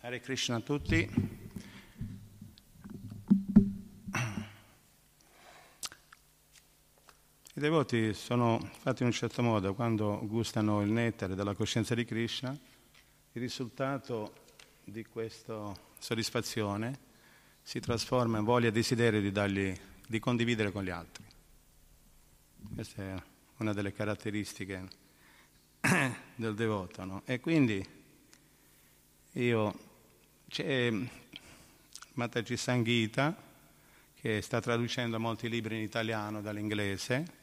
Hare Krishna a tutti. I devoti sono fatti in un certo modo, quando gustano il nettare della coscienza di Krishna, il risultato di questa soddisfazione si trasforma in voglia e desiderio di, dargli, di condividere con gli altri. Questa è una delle caratteristiche del devoto. No? E quindi io c'è Mataji Sanghita che sta traducendo molti libri in italiano dall'inglese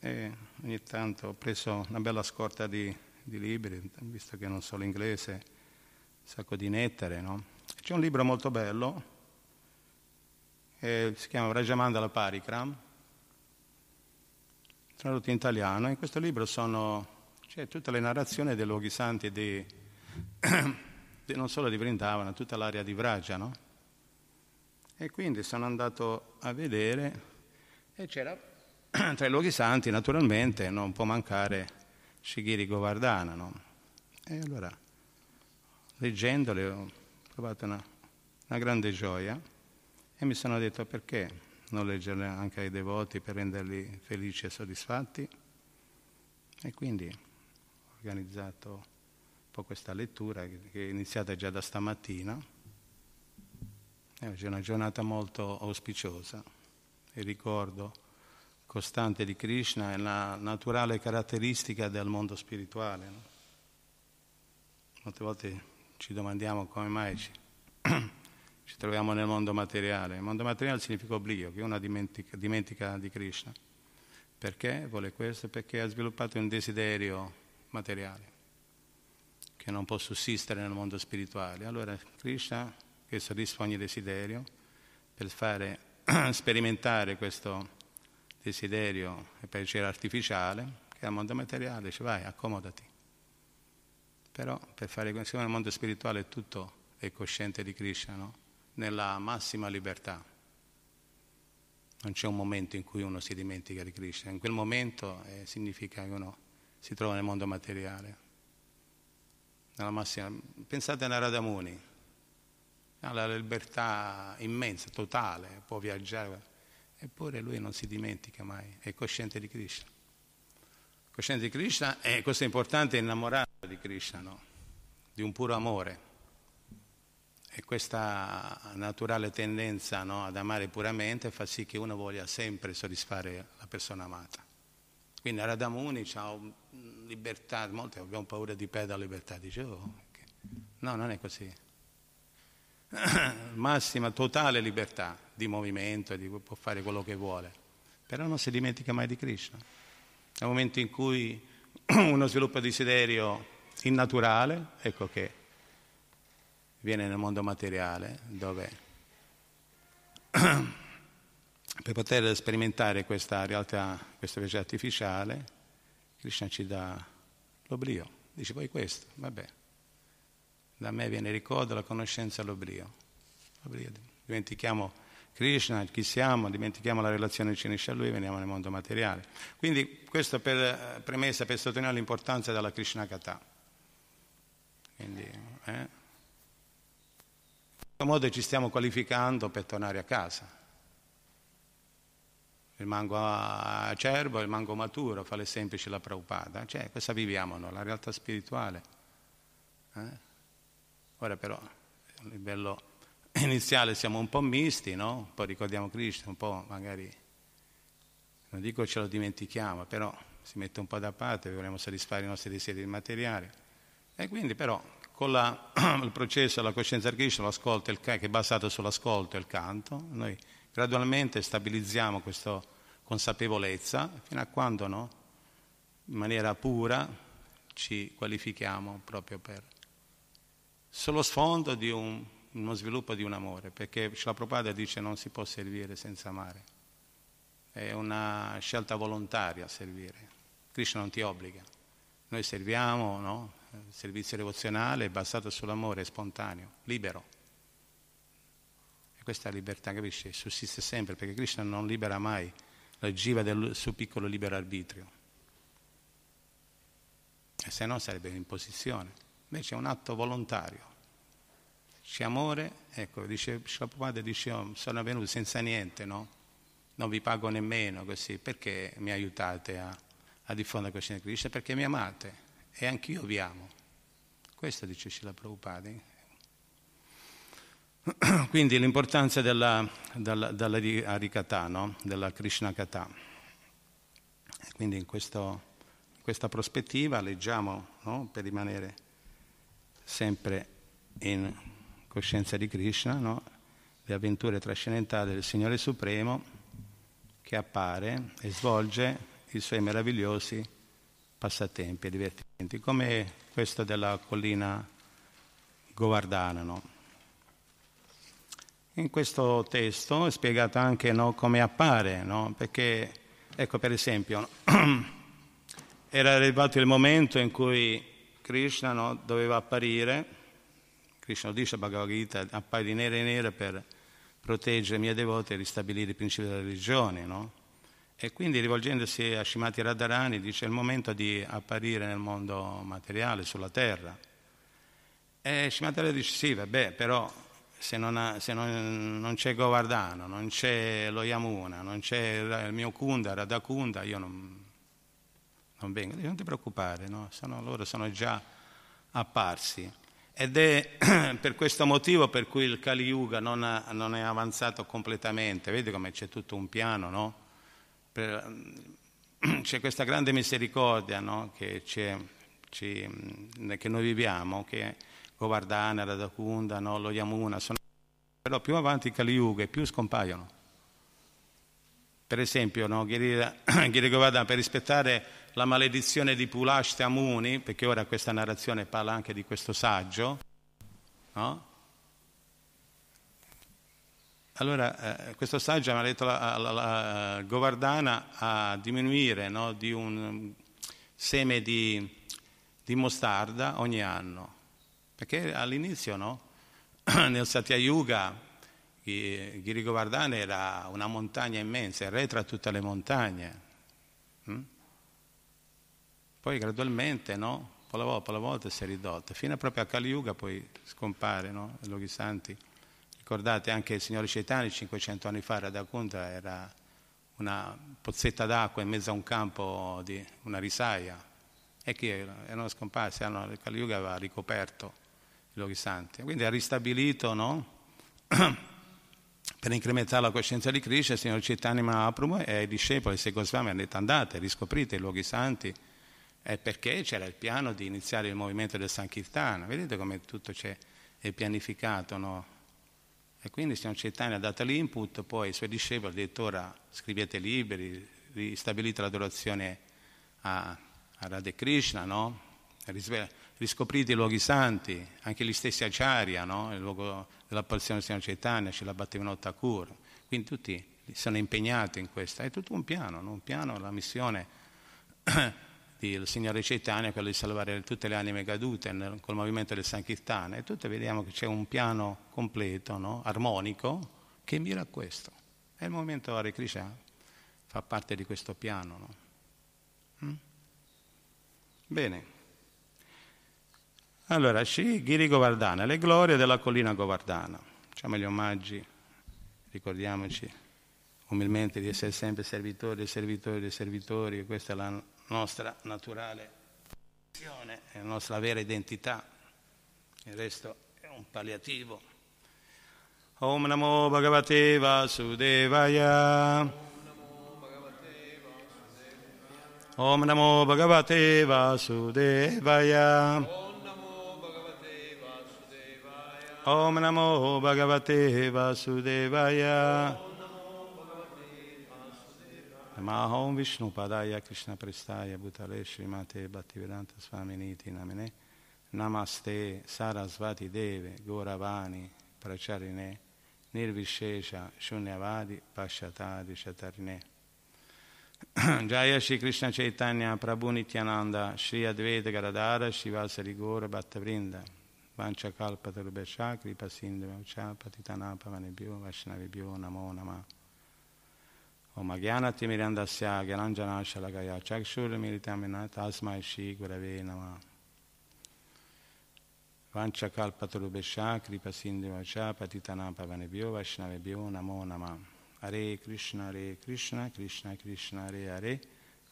e ogni tanto ho preso una bella scorta di, di libri, visto che non so l'inglese, un sacco di nettare. No? C'è un libro molto bello, eh, si chiama Rajamandala Parikram, tradotto in italiano. In questo libro sono, c'è tutte le narrazioni dei luoghi santi di non solo di Vrindavana, tutta l'area di Vraja, no? E quindi sono andato a vedere e c'era tra i luoghi santi naturalmente non può mancare Shigiri Govardhana, no? E allora, leggendole, ho provato una, una grande gioia e mi sono detto perché non leggerle anche ai devoti per renderli felici e soddisfatti? E quindi ho organizzato po' questa lettura che è iniziata già da stamattina. È una giornata molto auspiciosa. Il ricordo costante di Krishna è la naturale caratteristica del mondo spirituale. No? Molte volte ci domandiamo come mai ci, ci, troviamo nel mondo materiale. Il mondo materiale significa oblio, che uno dimentica, dimentica di Krishna. Perché vuole questo? Perché ha sviluppato un desiderio materiale che non può sussistere nel mondo spirituale. Allora Krishna, che soddisfa ogni desiderio, per fare sperimentare questo desiderio e piacere artificiale, che è il mondo materiale, dice vai, accomodati. Però per fare questo, nel mondo spirituale tutto è cosciente di Krishna, no? nella massima libertà. Non c'è un momento in cui uno si dimentica di Krishna, in quel momento eh, significa che uno si trova nel mondo materiale nella massima. Pensate a Naradamuni, ha la libertà immensa, totale, può viaggiare, eppure lui non si dimentica mai, è cosciente di Krishna. Cosciente di Krishna e questo è importante, è innamorato di Krishna, no? di un puro amore. E questa naturale tendenza no, ad amare puramente fa sì che uno voglia sempre soddisfare la persona amata. Quindi Radhamuni ha libertà, molti abbiamo paura di perdere la libertà, dice oh, no, non è così. Massima, totale libertà di movimento, di, può fare quello che vuole, però non si dimentica mai di Krishna. Nel momento in cui uno sviluppa desiderio innaturale, ecco che viene nel mondo materiale, dove per poter sperimentare questa realtà, questo piacere artificiale, Krishna ci dà l'oblio. Dice poi questo, vabbè, da me viene il ricordo, la conoscenza, l'oblio. l'oblio. Dimentichiamo Krishna, chi siamo, dimentichiamo la relazione che unisce a lui e veniamo nel mondo materiale. Quindi questo per eh, premessa per sottolineare l'importanza della Krishna Kata. Quindi, eh? in questo modo ci stiamo qualificando per tornare a casa il mango acerbo, il mango maturo, fa l'esempio la Prabhupada. Cioè, questa viviamo noi, la realtà spirituale. Eh? Ora però, a livello iniziale siamo un po' misti, no? Un po' ricordiamo Cristo, un po' magari, non dico ce lo dimentichiamo, però si mette un po' da parte, vorremmo soddisfare i nostri desideri materiali. E quindi però con la, il processo della coscienza di Cristo, l'ascolto, il, che è basato sull'ascolto e il canto, noi gradualmente stabilizziamo questa consapevolezza fino a quando no, in maniera pura ci qualifichiamo proprio per sullo sfondo di un, uno sviluppo di un amore, perché la Prabhupada dice non si può servire senza amare, è una scelta volontaria servire, Krishna non ti obbliga, noi serviamo, no? il servizio devozionale è basato sull'amore, è spontaneo, libero. Questa libertà, capisci, sussiste sempre, perché Krishna non libera mai la giva del suo piccolo libero arbitrio. E se no sarebbe un'imposizione. Invece è un atto volontario. c'è amore, ecco, dice Prabhupada dice, oh, sono venuto senza niente, no? Non vi pago nemmeno così, perché mi aiutate a, a diffondere questa Krishna? Perché mi amate e anch'io vi amo. Questo dice Srila Prabhupada. Quindi l'importanza della, della, della Harikata, no? della Krishna Kata. Quindi in, questo, questa prospettiva leggiamo, no? per rimanere sempre in coscienza di Krishna, no? le avventure trascendentali del Signore Supremo che appare e svolge i suoi meravigliosi passatempi e divertimenti, come questo della collina Govardhana. No? In questo testo è spiegato anche no, come appare, no? perché, ecco per esempio, era arrivato il momento in cui Krishna no, doveva apparire, Krishna dice a Bhagavad Gita, appare di nera e nera per proteggere i miei devoti e ristabilire i principi della religione, no? E quindi rivolgendosi a Shimati Radharani dice è il momento di apparire nel mondo materiale, sulla terra. E Shimati Radharani dice sì, vabbè, però se non, ha, se non, non c'è Govardhano, non c'è lo Yamuna, non c'è il mio Kunda, Radhakunda, io non, non vengo. Non ti preoccupare, no? sono, loro sono già apparsi. Ed è per questo motivo per cui il Kali Yuga non, ha, non è avanzato completamente. Vedi come c'è tutto un piano, no? per, c'è questa grande misericordia no? che, ci, che noi viviamo, che Govardhana, Radhakunda, no, lo Yamuna, sono... però più avanti il Kali Yuga più scompaiono. Per esempio, no, Giri, Govardhana, per rispettare la maledizione di Pulashta Muni, perché ora questa narrazione parla anche di questo saggio, no? Allora, eh, questo saggio ha detto la, la, Govardhana a diminuire no, di un seme di, di mostarda ogni anno. Perché all'inizio, no? nel Satya Yuga, Giri Govardhana era una montagna immensa, il re tra tutte le montagne. Mm? Poi gradualmente, no? po' alla volta, alla volta si è ridotta, fino proprio a Kali Yuga poi scompare, no? I luoghi santi. Ricordate anche il Signore Cetani 500 anni fa, Radhakunta era una pozzetta d'acqua in mezzo a un campo di una risaia e che erano scomparsi, il Kali Yuga aveva ricoperto luoghi santi. Quindi ha ristabilito, no? per incrementare la coscienza di Krishna, il Signore Chaitanya Mahaprabhu e i discepoli di Goswami hanno detto andate, riscoprite i luoghi santi, eh, perché c'era il piano di iniziare il movimento del Sankirtana. Vedete come tutto è pianificato, no? E quindi il Signore Chaitanya ha dato l'input, poi i suoi discepoli hanno detto ora scrivete libri, ristabilite l'adorazione a, a Radhe Krishna, no? Riscoprite i luoghi santi, anche gli stessi Acharya, no? il luogo dell'apparizione del Signore Chaitanya, ce la battevano Thakur. Quindi tutti sono impegnati in questo. È tutto un piano, no? un piano, la missione del Signore Chaitanya è quella di salvare tutte le anime cadute nel, col movimento del Sankirtana. E tutti vediamo che c'è un piano completo, no? armonico, che mira a questo. E il movimento Hare Krishna fa parte di questo piano. No? Mm? Bene. Allora, Shri Giri Govardhana, le glorie della collina Govardhana. Facciamo gli omaggi, ricordiamoci umilmente di essere sempre servitori servitori servitori, questa è la nostra naturale azione, è la nostra vera identità. Il resto è un palliativo. Om Namo Bhagavate Vasudevaya. Om Namo Bhagavate Vasudevaya. Om Namo Bhagavate Vasudevaya. Namo Vishnu Padaya Krishna Prestaya Bhutale Srimate Bhaktivedanta Swaminiti Namine. Namaste Sarasvati Deve Goravani Pracharine Nirvishesha Shunyavadi Pashatadi Shatarine. Jaya Shri Krishna Chaitanya Prabhu Nityananda Shri Advaita Garadara Shivasari Gora Bhattavrinda Vanchakalpatarubhasha Kripa Sindhavacha Patitanapavane Vaishnavibhyo Namo Nama Om Agyanati Mirandasya Gyananjana Shalagaya Chakshur Militamina Tasmai Shri Gurave Nama Vancha kalpatarubhesha kripa sindhivacha patitanapa vanebhyo vaishnavebhyo namo nama. Hare Krishna, Hare Krishna, Krishna Krishna, Hare Hare,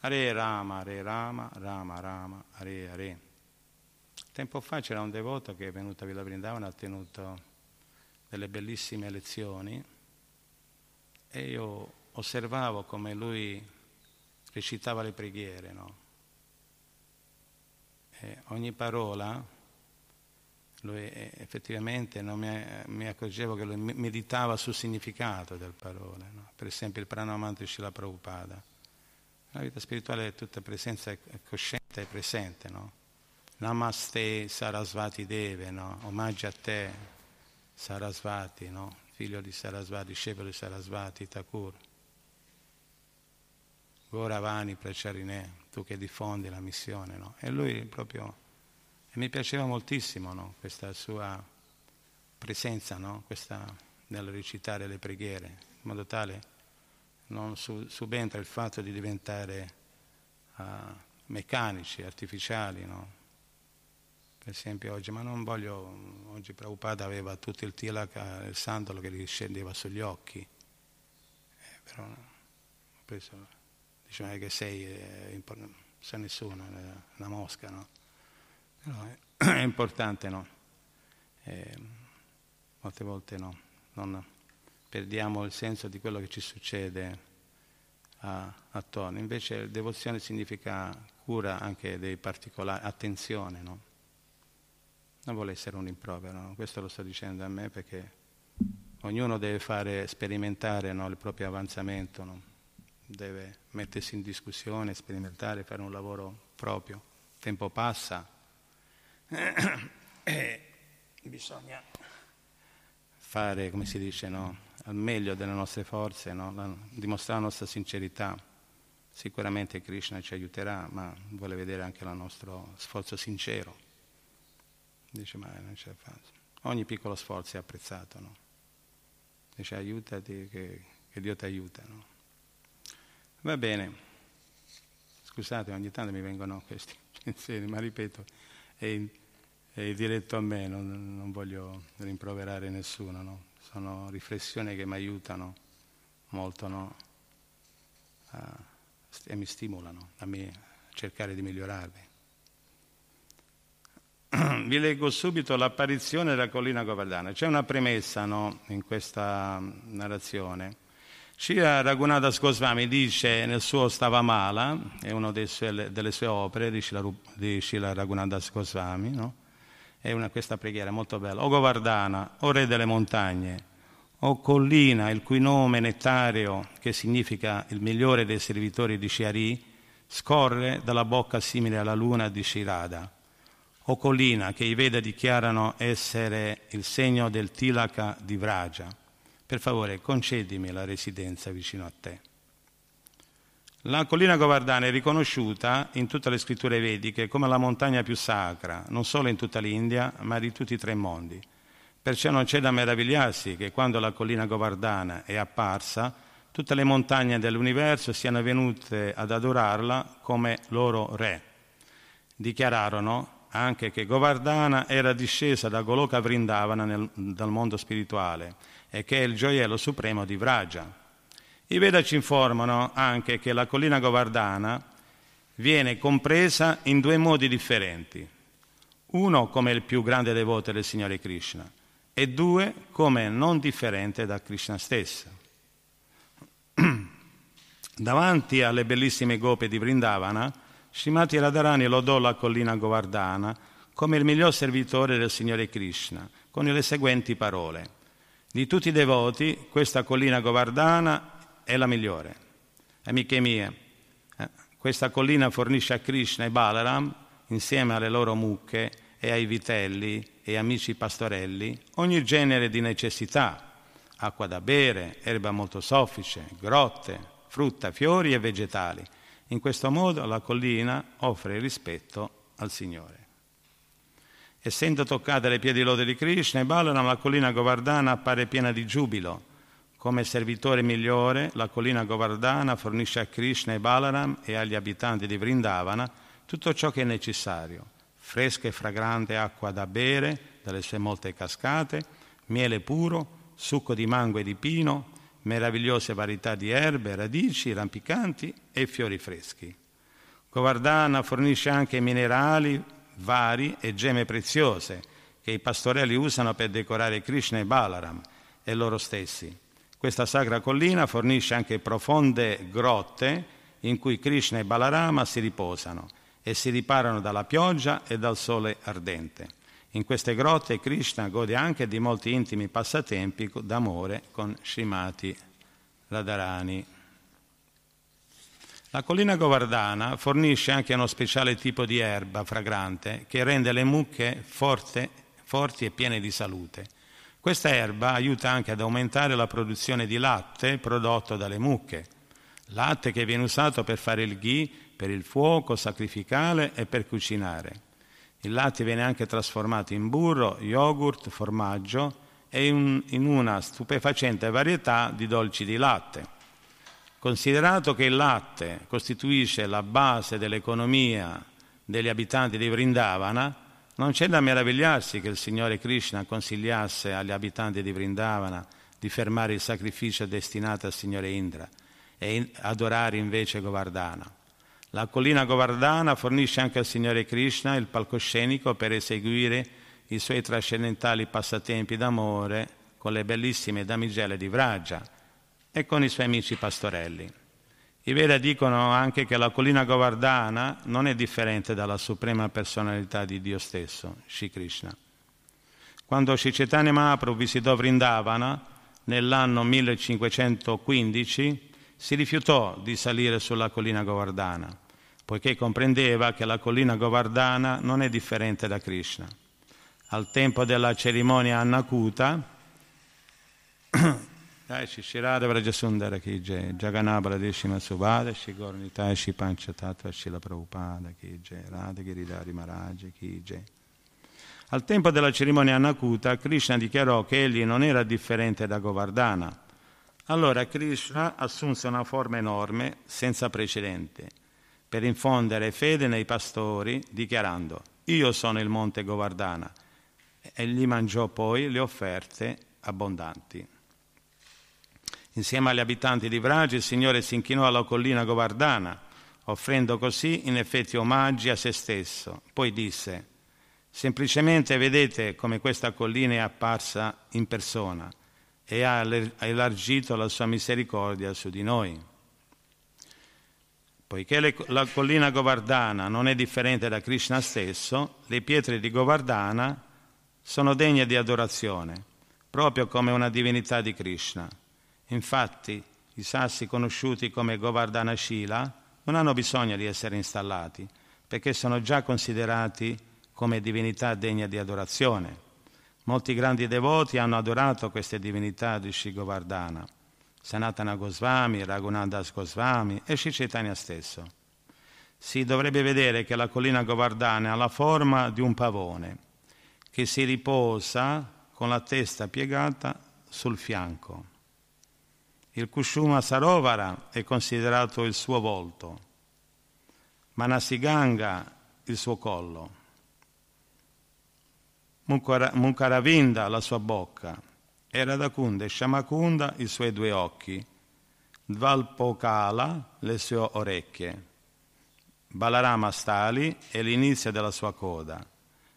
Hare Rama, Hare Rama, Rama Rama, Hare Hare. Tempo fa c'era un devoto che è venuto a Villa Brindavana, ha tenuto delle bellissime lezioni e io osservavo come lui recitava le preghiere, no? ogni parola lui effettivamente non mi, mi, accorgevo che lui meditava sul significato delle parole. No? Per esempio il Pranamantra Shila Prabhupada. La vita spirituale è tutta presenza, cosciente e presente. No? Namaste Sarasvati Deve, no? omaggio a te Sarasvati, no? figlio di Sarasvati, discepolo di Sarasvati, Thakur. Goravani Pracharine, tu che diffondi la missione. No? E lui proprio e mi piaceva moltissimo no? questa sua presenza no? questa, nel recitare le preghiere, in modo tale non su, subentra il fatto di diventare uh, meccanici, artificiali. No? Per esempio oggi, ma non voglio, oggi Prabhupada aveva tutto il tilaka, il sandalo che gli scendeva sugli occhi, eh, però ho preso, diciamo che sei, eh, sei nessuno, una mosca, no? Però è, importante, no? Eh, molte volte no, non perdiamo il senso di quello che ci succede a, attorno. Invece devozione significa cura anche dei particolari, attenzione, no? Non vuole essere un rimprovero, no? questo lo sto dicendo a me perché ognuno deve fare, sperimentare no, il proprio avanzamento, no? deve mettersi in discussione, sperimentare, fare un lavoro proprio. Il tempo passa, e bisogna fare, come si dice, no? al meglio delle nostre forze, no? la, dimostrare la nostra sincerità. Sicuramente Krishna ci aiuterà, ma vuole vedere anche il nostro sforzo sincero. Dice, ma non ce la faccio. Ogni piccolo sforzo è apprezzato, no? Dice, aiutati, che, che Dio ti aiuta, no? Va bene. Scusate, ogni tanto mi vengono questi pensieri, ma ripeto, è, è diretto a me, non, non voglio rimproverare nessuno, no? sono riflessioni che mi aiutano molto no? a, e mi stimolano a me cercare di migliorarmi. Vi leggo subito l'apparizione della collina Govardhana. C'è una premessa no, in questa narrazione. Shira Raghunadas Goswami dice nel suo Stavamala, è una delle sue opere di Shila, di Shila Raghunadas Goswami, no? è una, questa preghiera molto bella. O Govardhana, o Re delle montagne, o collina, il cui nome nettario, che significa il migliore dei servitori di Shiari, scorre dalla bocca simile alla luna di Shirada. O collina, che i Veda dichiarano essere il segno del Tilaka di Vraja per favore concedimi la residenza vicino a te. La collina Govardhana è riconosciuta in tutte le scritture vediche come la montagna più sacra, non solo in tutta l'India, ma di tutti i tre mondi. Perciò non c'è da meravigliarsi che quando la collina Govardhana è apparsa, tutte le montagne dell'universo siano venute ad adorarla come loro re. Dichiararono anche che Govardhana era discesa da Goloka Vrindavana nel, dal mondo spirituale e che è il gioiello supremo di Vraja. I Veda ci informano anche che la collina Govardhana viene compresa in due modi differenti. Uno come il più grande devoto del Signore Krishna e due come non differente da Krishna stesso. Davanti alle bellissime gope di Vrindavana, Shimati Radharani lodò la collina Govardhana come il miglior servitore del Signore Krishna, con le seguenti parole. Di tutti i devoti, questa collina Govardhana è la migliore. Amiche mie, eh, questa collina fornisce a Krishna e Balaram, insieme alle loro mucche e ai vitelli e amici pastorelli, ogni genere di necessità, acqua da bere, erba molto soffice, grotte, frutta, fiori e vegetali. In questo modo la collina offre rispetto al Signore. Essendo toccate le piedi lode di Krishna e Balaram, la collina Govardhana appare piena di giubilo. Come servitore migliore, la collina Govardhana fornisce a Krishna e Balaram e agli abitanti di Vrindavana tutto ciò che è necessario, fresca e fragrante acqua da bere, dalle sue molte cascate, miele puro, succo di mango e di pino, meravigliose varietà di erbe, radici, rampicanti e fiori freschi. Govardhana fornisce anche minerali vari e gemme preziose che i pastorelli usano per decorare Krishna e Balaram e loro stessi. Questa sacra collina fornisce anche profonde grotte in cui Krishna e Balarama si riposano e si riparano dalla pioggia e dal sole ardente. In queste grotte Krishna gode anche di molti intimi passatempi d'amore con Srimati Radharani. La collina Govardhana fornisce anche uno speciale tipo di erba fragrante che rende le mucche forte, forti e piene di salute. Questa erba aiuta anche ad aumentare la produzione di latte prodotto dalle mucche, latte che viene usato per fare il ghee, per il fuoco sacrificale e per cucinare. Il latte viene anche trasformato in burro, yogurt, formaggio e in, in una stupefacente varietà di dolci di latte. Considerato che il latte costituisce la base dell'economia degli abitanti di Vrindavana, non c'è da meravigliarsi che il Signore Krishna consigliasse agli abitanti di Vrindavana di fermare il sacrificio destinato al Signore Indra e adorare invece Govardhana. La collina Govardhana fornisce anche al Signore Krishna il palcoscenico per eseguire i suoi trascendentali passatempi d'amore con le bellissime damigelle di Vraja e con i suoi amici pastorelli. I Veda dicono anche che la collina Govardhana non è differente dalla suprema personalità di Dio stesso, Shri Krishna. Quando Shri Chaitanya Mahaprabhu visitò Vrindavana nell'anno 1515, si rifiutò di salire sulla collina Govardhana, poiché comprendeva che la collina Govardhana non è differente da Krishna. Al tempo della cerimonia Annakuta, Jai Shishirada Vrajasundara Ki Jai, Jaganabala Deshima Subhada, Shigornitai Shipanchatattva Shila Prabhupada Ki Jai, Radha Giridhari Maharaj Ki Jai. Al tempo della cerimonia Annakuta, Krishna dichiarò che egli non era differente da Govardhana, allora Krishna assunse una forma enorme, senza precedente, per infondere fede nei pastori, dichiarando, io sono il monte Govardhana, e gli mangiò poi le offerte abbondanti. Insieme agli abitanti di Vraj il Signore si inchinò alla collina Govardhana, offrendo così in effetti omaggi a se stesso. Poi disse, semplicemente vedete come questa collina è apparsa in persona e ha elargito la sua misericordia su di noi. Poiché le, la collina Govardhana non è differente da Krishna stesso, le pietre di Govardhana sono degne di adorazione, proprio come una divinità di Krishna. Infatti, i sassi conosciuti come Govardhana Shila non hanno bisogno di essere installati, perché sono già considerati come divinità degne di adorazione. Molti grandi devoti hanno adorato queste divinità di Sri Govardhana, Sanatana Goswami, Raghunadas Goswami e Sri stesso. Si dovrebbe vedere che la collina Govardhana ha la forma di un pavone che si riposa con la testa piegata sul fianco. Il Kushuma Sarovara è considerato il suo volto, Manasiganga il suo collo. Munkaravinda la sua bocca, e Radakunda e Shamakunda i suoi due occhi, Dvalpokala le sue orecchie, Balarama Stali è l'inizio della sua coda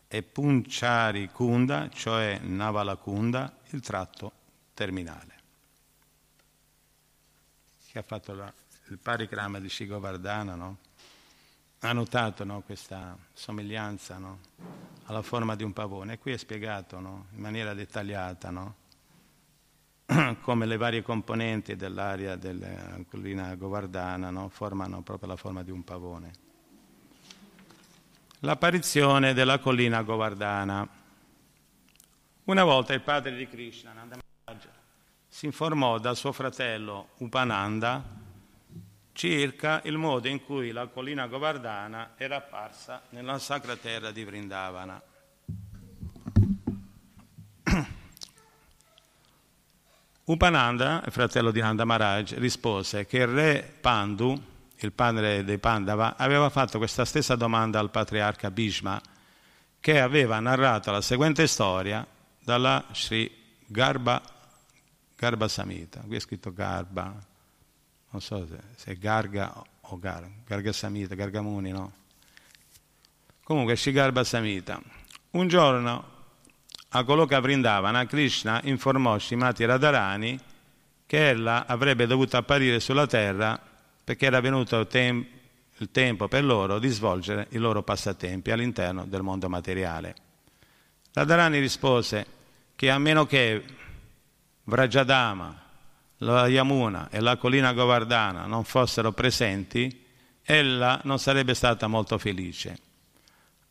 e Punchari Kunda, cioè Navalakunda, il tratto terminale. Chi ha fatto la, il parikrama di Shigovardhana, no? Ha notato no, questa somiglianza no, alla forma di un pavone. E qui è spiegato no, in maniera dettagliata come le varie componenti dell'area della collina govardana formano proprio la forma di un pavone. L'apparizione della collina govardana. Una volta il padre di Krishna, Nanda si informò da suo fratello Upananda circa il modo in cui la collina Govardhana era apparsa nella sacra terra di Vrindavana. Upananda, fratello di Nanda Maharaj, rispose che il re Pandu, il padre dei Pandava, aveva fatto questa stessa domanda al patriarca Bhishma, che aveva narrato la seguente storia dalla Sri Garba, Garba Samhita. Qui è scritto Garba, non so se, è Garga o Gar, Garga Samhita, Gargamuni, no? Comunque Sri Garba Samhita. Un giorno a Goloka Vrindavana Krishna informò Shimati Radharani che ella avrebbe dovuto apparire sulla terra perché era venuto tem- il tempo per loro di svolgere i loro passatempi all'interno del mondo materiale. Radharani rispose che a meno che Vrajadama, la Yamuna e la collina Govardhana non fossero presenti, ella non sarebbe stata molto felice.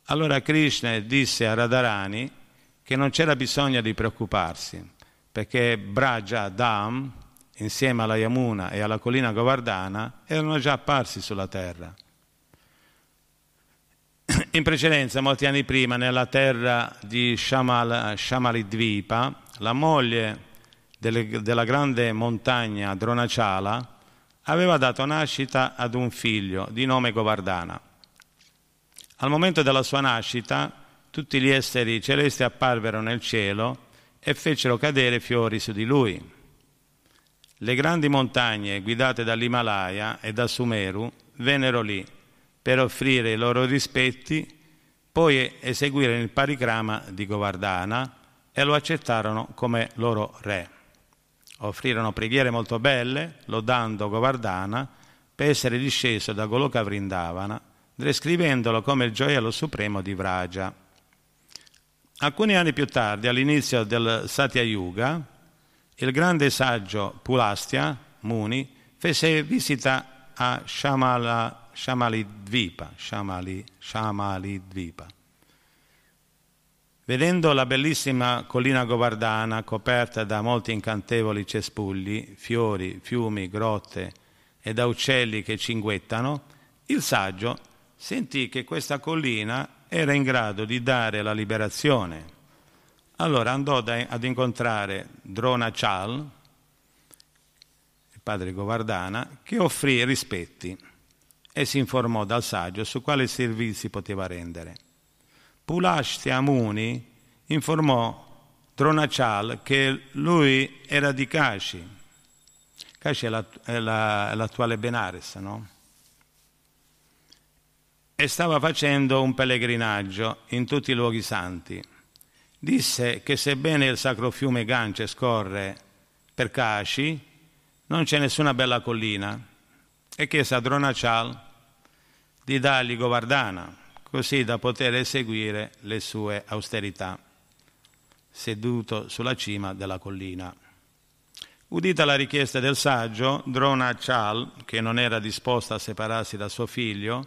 Allora Krishna disse a Radharani che non c'era bisogno di preoccuparsi, perché Braja Dham insieme alla Yamuna e alla collina Govardhana, erano già apparsi sulla terra. In precedenza, molti anni prima, nella terra di Shamal, Shamalidvipa, la moglie delle, della grande montagna Dronachala aveva dato nascita ad un figlio di nome Govardhana. Al momento della sua nascita, tutti gli esseri celesti apparvero nel cielo e fecero cadere fiori su di lui. Le grandi montagne guidate dall'Himalaya e da Sumeru vennero lì per offrire i loro rispetti, poi eseguire il parikrama di Govardhana e lo accettarono come loro re. Offrirono preghiere molto belle, lodando Govardhana per essere disceso da Goloka Vrindavana, descrivendolo come il gioiello supremo di Vraja. Alcuni anni più tardi, all'inizio del Satya Yuga, il grande saggio Pulastia Muni fece visita a Shamala, Shamalidvipa, Shamali, Shamalidvipa. Vedendo la bellissima collina Govardhana coperta da molti incantevoli cespugli, fiori, fiumi, grotte e da uccelli che cinguettano, il saggio sentì che questa collina era in grado di dare la liberazione allora andò da, ad incontrare Drona Chal, il padre Govardhana, che offrì rispetti e si informò dal saggio su quali servizi poteva rendere. Pulashtia Muni informò Dronachal che lui era di Kashi. Kashi è, la, è, la, è l'attuale Benares, no? E stava facendo un pellegrinaggio in tutti i luoghi santi disse che sebbene il sacro fiume Gange scorre per Kashi, non c'è nessuna bella collina e chiese a Dronachal di dargli Govardhana, così da poter eseguire le sue austerità, seduto sulla cima della collina. Udita la richiesta del saggio, Dronachal, che non era disposto a separarsi da suo figlio,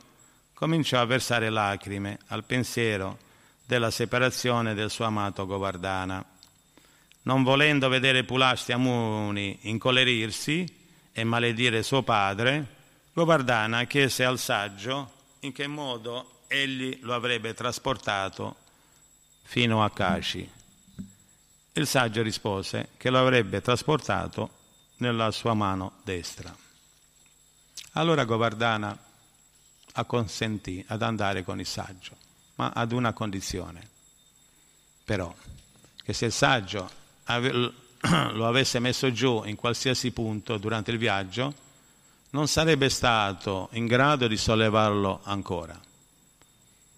cominciò a versare lacrime al pensiero della separazione del suo amato Govardhana. Non volendo vedere Pulastia Muni incolerirsi e maledire suo padre, Govardhana chiese al saggio in che modo egli lo avrebbe trasportato fino a Kashi. Il saggio rispose che lo avrebbe trasportato nella sua mano destra. Allora Govardhana acconsentì ad andare con il saggio ma ad una condizione. Però, che se il saggio lo avesse messo giù in qualsiasi punto durante il viaggio, non sarebbe stato in grado di sollevarlo ancora.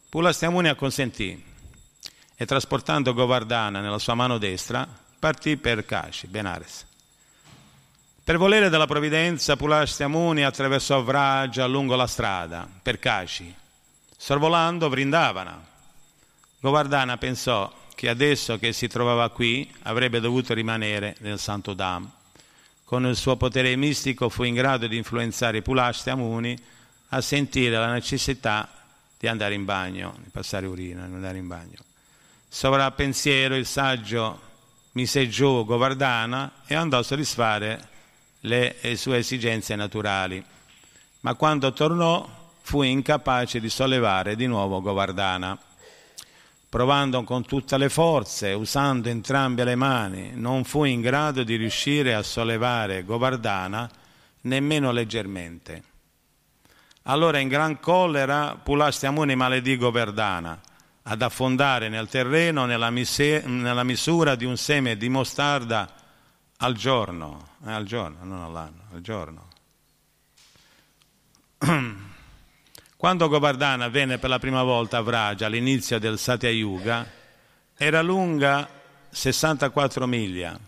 Pulastiamuni acconsentì e trasportando Govardhana nella sua mano destra partì per Kashi, Benares. Per volere della provvidenza Pulastiamuni attraversò Vraja lungo la strada per Kashi Sorvolando Vrindavana. Govardhana pensò che adesso che si trovava qui avrebbe dovuto rimanere nel Santo Dham. Con il suo potere mistico fu in grado di influenzare Pulashti Muni a sentire la necessità di andare in bagno, di passare urina, di andare in bagno. Sovrappensiero il saggio mise giù Govardhana e andò a soddisfare le sue esigenze naturali. Ma quando tornò fu incapace di sollevare di nuovo Govardhana. Provando con tutte le forze, usando entrambe le mani, non fu in grado di riuscire a sollevare Govardhana nemmeno leggermente. Allora in gran collera Pulastia Muni maledì Govardhana, ad affondare nel terreno nella, nella misura di un seme di mostarda al giorno, eh, al giorno, non all'anno, al giorno. Quando Govardhana venne per la prima volta a Vraja all'inizio del Satya Yuga, era lunga 64 miglia,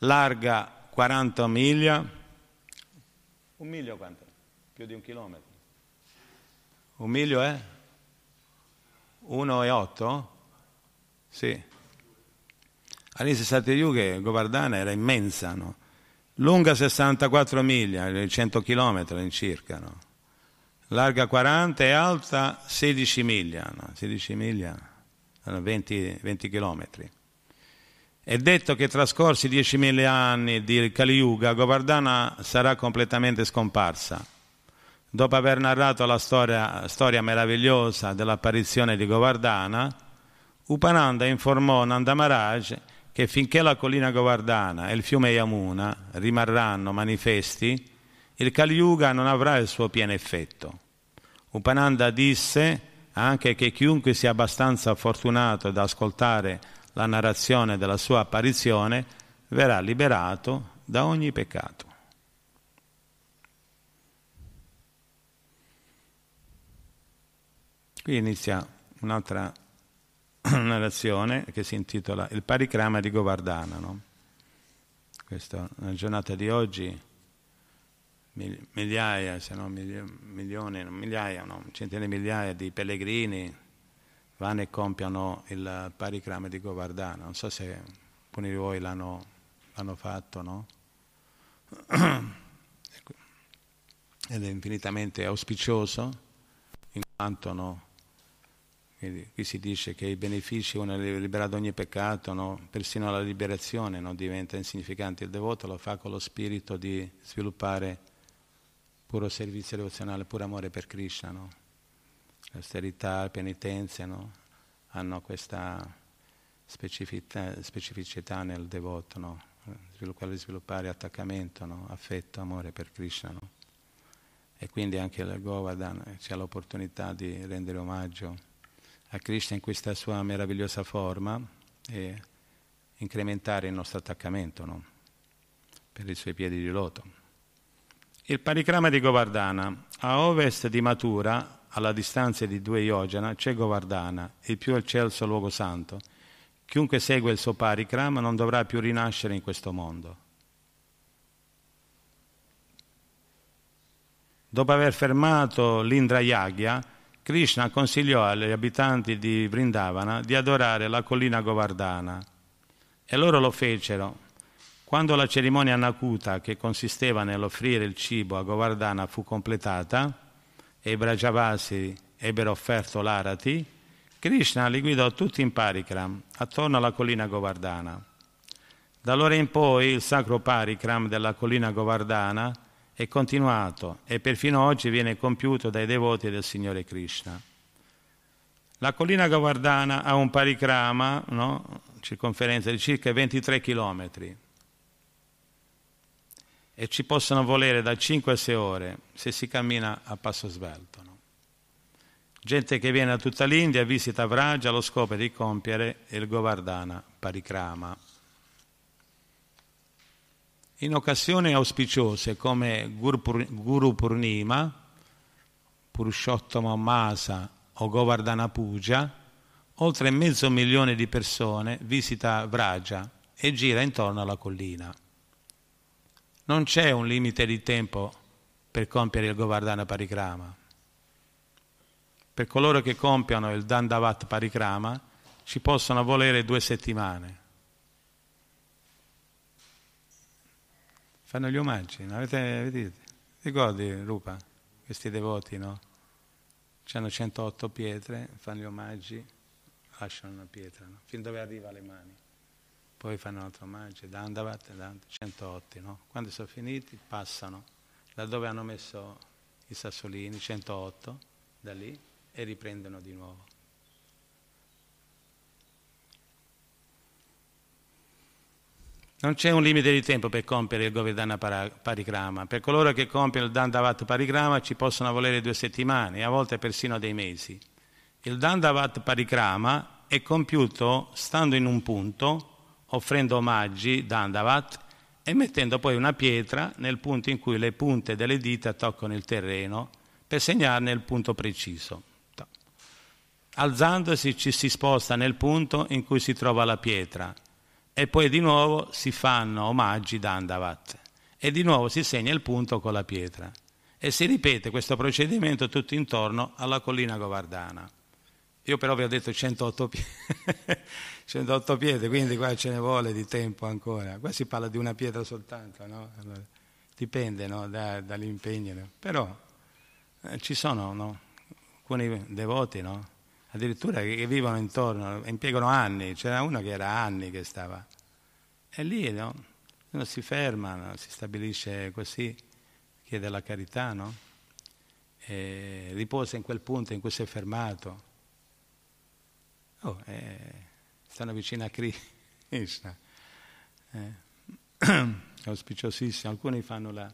larga 40 miglia, un miglio quanto? Più di un chilometro. Un miglio è? 1,8? Sì. All'inizio Satya Yuga Govardhana era immensa, no? lunga 64 miglia, 100 km circa, no? larga 40 e alta 16 miglia, no? 16 miglia, 20, 20 km. È detto che trascorsi 10.000 anni di Kali Yuga, Govardhana sarà completamente scomparsa. Dopo aver narrato la storia, storia meravigliosa dell'apparizione di Govardhana, Upananda informò Nanda Maharaj che finché la collina Govardhana e il fiume Yamuna rimarranno manifesti, il Kali Yuga non avrà il suo pieno effetto. Upananda disse anche che chiunque sia abbastanza fortunato da ascoltare la narrazione della sua apparizione verrà liberato da ogni peccato. Qui inizia un'altra narrazione che si intitola Il parikrama di Govardhana. No? Questa, nella giornata di oggi migliaia, se non milioni, migliaia, no, centinaia di migliaia di pellegrini vanno e compiono il parikrama di Govardhana. Non so se alcuni di voi l'hanno, l'hanno fatto, no? Ed è infinitamente auspicioso, in quanto no, qui si dice che i benefici, uno è liberato da ogni peccato, no? persino la liberazione no? diventa insignificante. Il devoto lo fa con lo spirito di sviluppare puro servizio devozionale, puro amore per Krishna. No? L'austerità, la penitenza hanno questa specificità, specificità nel devoto, no? quello sviluppare attaccamento, affetto, amore per Krishna. E quindi anche il Govardhan c'è l'opportunità di rendere omaggio a Krishna in questa sua meravigliosa forma e incrementare il nostro attaccamento no? per i suoi piedi di loto. Il parikrama di Govardhana. A ovest di Mathura, alla distanza di due yojana, c'è Govardhana, il più eccelso luogo santo. Chiunque segue il suo parikrama non dovrà più rinascere in questo mondo. Dopo aver fermato l'Indra Yagya, Krishna consigliò agli abitanti di Vrindavana di adorare la collina Govardhana e loro lo fecero. Quando la cerimonia Nakuta, che consisteva nell'offrire il cibo a Govardhana, fu completata e i Brajavasi ebbero offerto l'arati, Krishna li guidò tutti in parikram attorno alla collina Govardhana. Da allora in poi il sacro parikram della collina Govardhana è continuato e perfino oggi viene compiuto dai devoti del Signore Krishna. La collina Govardhana ha un parikrama, no? circonferenza di circa 23 km e ci possono volere da 5 a 6 ore se si cammina a passo svelto. No? Gente che viene da tutta l'India visita Vraja allo scopo di compiere il Govardhana Parikrama. In occasioni auspiciose come Guru Purnima, Purushottama Masa o Govardhana Puja, oltre mezzo milione di persone visita Vraja e gira intorno alla collina. Non c'è un limite di tempo per compiere il Govardhana Parikrama. Per coloro che compiono il Dandavat Parikrama ci possono volere due settimane. Fanno gli omaggi, no? avete, avete, ricordi Rupa, questi devoti, no? Hanno 108 pietre, fanno gli omaggi, lasciano una pietra, no? fin dove arriva alle mani. Poi fanno un altro omaggio, Dandavat, 108, no? Quando sono finiti passano da dove hanno messo i sassolini, 108, da lì, e riprendono di nuovo. Non c'è un limite di tempo per compiere il Govardhana Parikrama. Per coloro che compiono il Dandavat Parikrama ci possono volere due settimane, a volte persino dei mesi. Il Dandavat Parikrama è compiuto stando in un punto, offrendo omaggi, Dandavat, e mettendo poi una pietra nel punto in cui le punte delle dita toccano il terreno per segnarne il punto preciso. Alzandosi ci si sposta nel punto in cui si trova la pietra e poi di nuovo si fanno omaggi Dandavat e di nuovo si segna il punto con la pietra e si ripete questo procedimento tutto intorno alla collina Govardana. Io però vi ho detto 108 piedi, 108 piedi, quindi qua ce ne vuole di tempo ancora. Qua si parla di una pietra soltanto, no? allora, dipende no? da, dall'impegno. No? Però eh, ci sono no? alcuni devoti, addirittura che, vivono intorno, impiegano anni. C'era uno che era anni che stava. E lì no? non si ferma, si stabilisce così, chiede la carità, E riposa in quel punto in cui si è fermato Oh, eh, stanno vicino a Krishna. Eh, auspiciosissimo. Alcuni fanno la,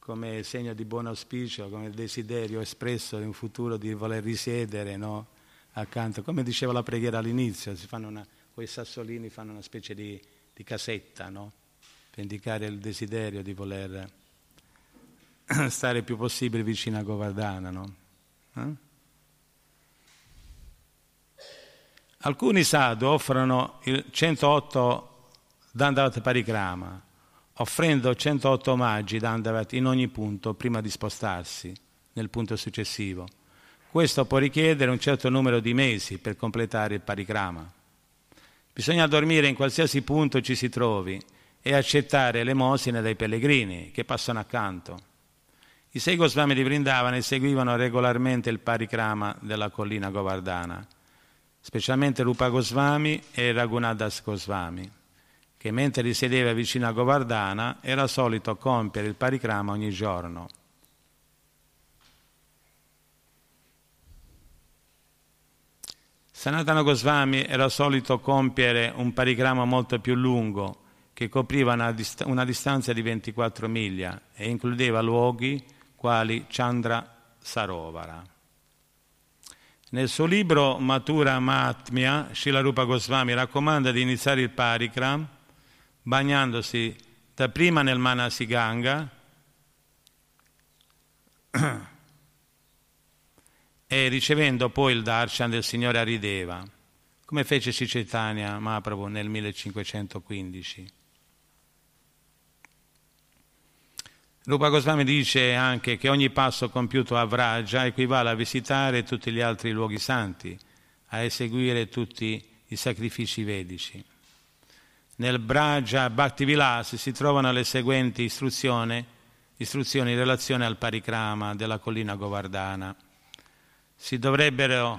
come segno di buon auspicio, come desiderio espresso in futuro di voler risiedere no? accanto. Come diceva la preghiera all'inizio, una, quei sassolini fanno una specie di, di casetta no? per indicare il desiderio di voler stare il più possibile vicino a Govardhana. No? Eh? Alcuni sadhu offrono il 108 Dandavat Parikrama, offrendo 108 omaggi Dandavat in ogni punto prima di spostarsi nel punto successivo. Questo può richiedere un certo numero di mesi per completare il parikrama. Bisogna dormire in qualsiasi punto ci si trovi e accettare l'emosina dai pellegrini che passano accanto. I sei Goswami di Vrindavana eseguivano regolarmente il parikrama della collina Govardhana specialmente Rupa Goswami e Raghunadas Goswami, che mentre risiedeva vicino a Govardhana era solito compiere il parikrama ogni giorno. Sanatana Goswami era solito compiere un parikrama molto più lungo che copriva una, dist- una distanza di 24 miglia e includeva luoghi quali Chandra Sarovara. Nel suo libro Matura Mahatmya, Shilarupa Goswami raccomanda di iniziare il parikram bagnandosi dapprima nel Manasiganga e ricevendo poi il darshan del Signore Arideva, come fece Sicetania Mahaprabhu nel 1515. Rupa Goswami dice anche che ogni passo compiuto a Vraja equivale a visitare tutti gli altri luoghi santi, a eseguire tutti i sacrifici vedici. Nel Braja Bhaktivilas si trovano le seguenti istruzioni, istruzioni in relazione al parikrama della collina Govardhana. Si dovrebbero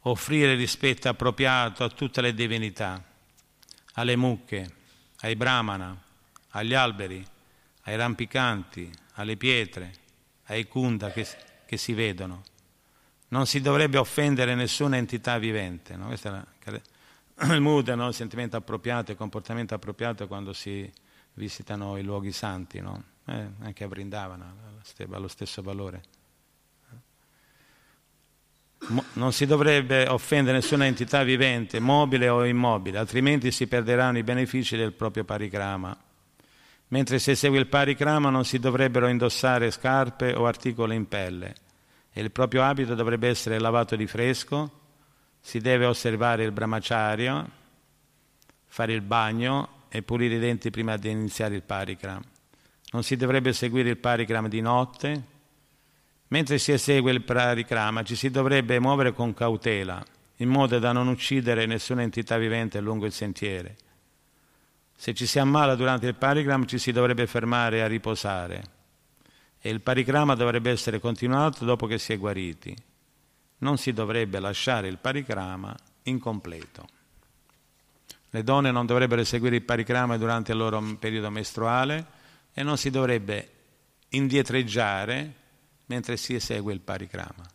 offrire rispetto appropriato a tutte le divinità, alle mucche, ai brahmana, agli alberi, ai rampicanti, alle pietre, ai kunda che, che si vedono. Non si dovrebbe offendere nessuna entità vivente. No? Questo è il mood, no? il sentimento appropriato, il comportamento appropriato quando si visitano i luoghi santi. No? Eh, anche a Vrindavana ha lo stesso valore. Non si dovrebbe offendere nessuna entità vivente, mobile o immobile, altrimenti si perderanno i benefici del proprio parikrama. Mentre se segue il parikrama non si dovrebbero indossare scarpe o articoli in pelle e il proprio abito dovrebbe essere lavato di fresco, si deve osservare il brahmacharya, fare il bagno e pulire i denti prima di iniziare il parikram. Non si dovrebbe seguire il parikram di notte. Mentre si esegue il parikrama ci si dovrebbe muovere con cautela, in modo da non uccidere nessuna entità vivente lungo il sentiero se ci si ammala durante il parigram ci si dovrebbe fermare a riposare e il parikrama dovrebbe essere continuato dopo che si è guariti. Non si dovrebbe lasciare il parikrama incompleto. Le donne non dovrebbero eseguire il parikrama durante il loro periodo mestruale e non si dovrebbe indietreggiare mentre si esegue il parikrama.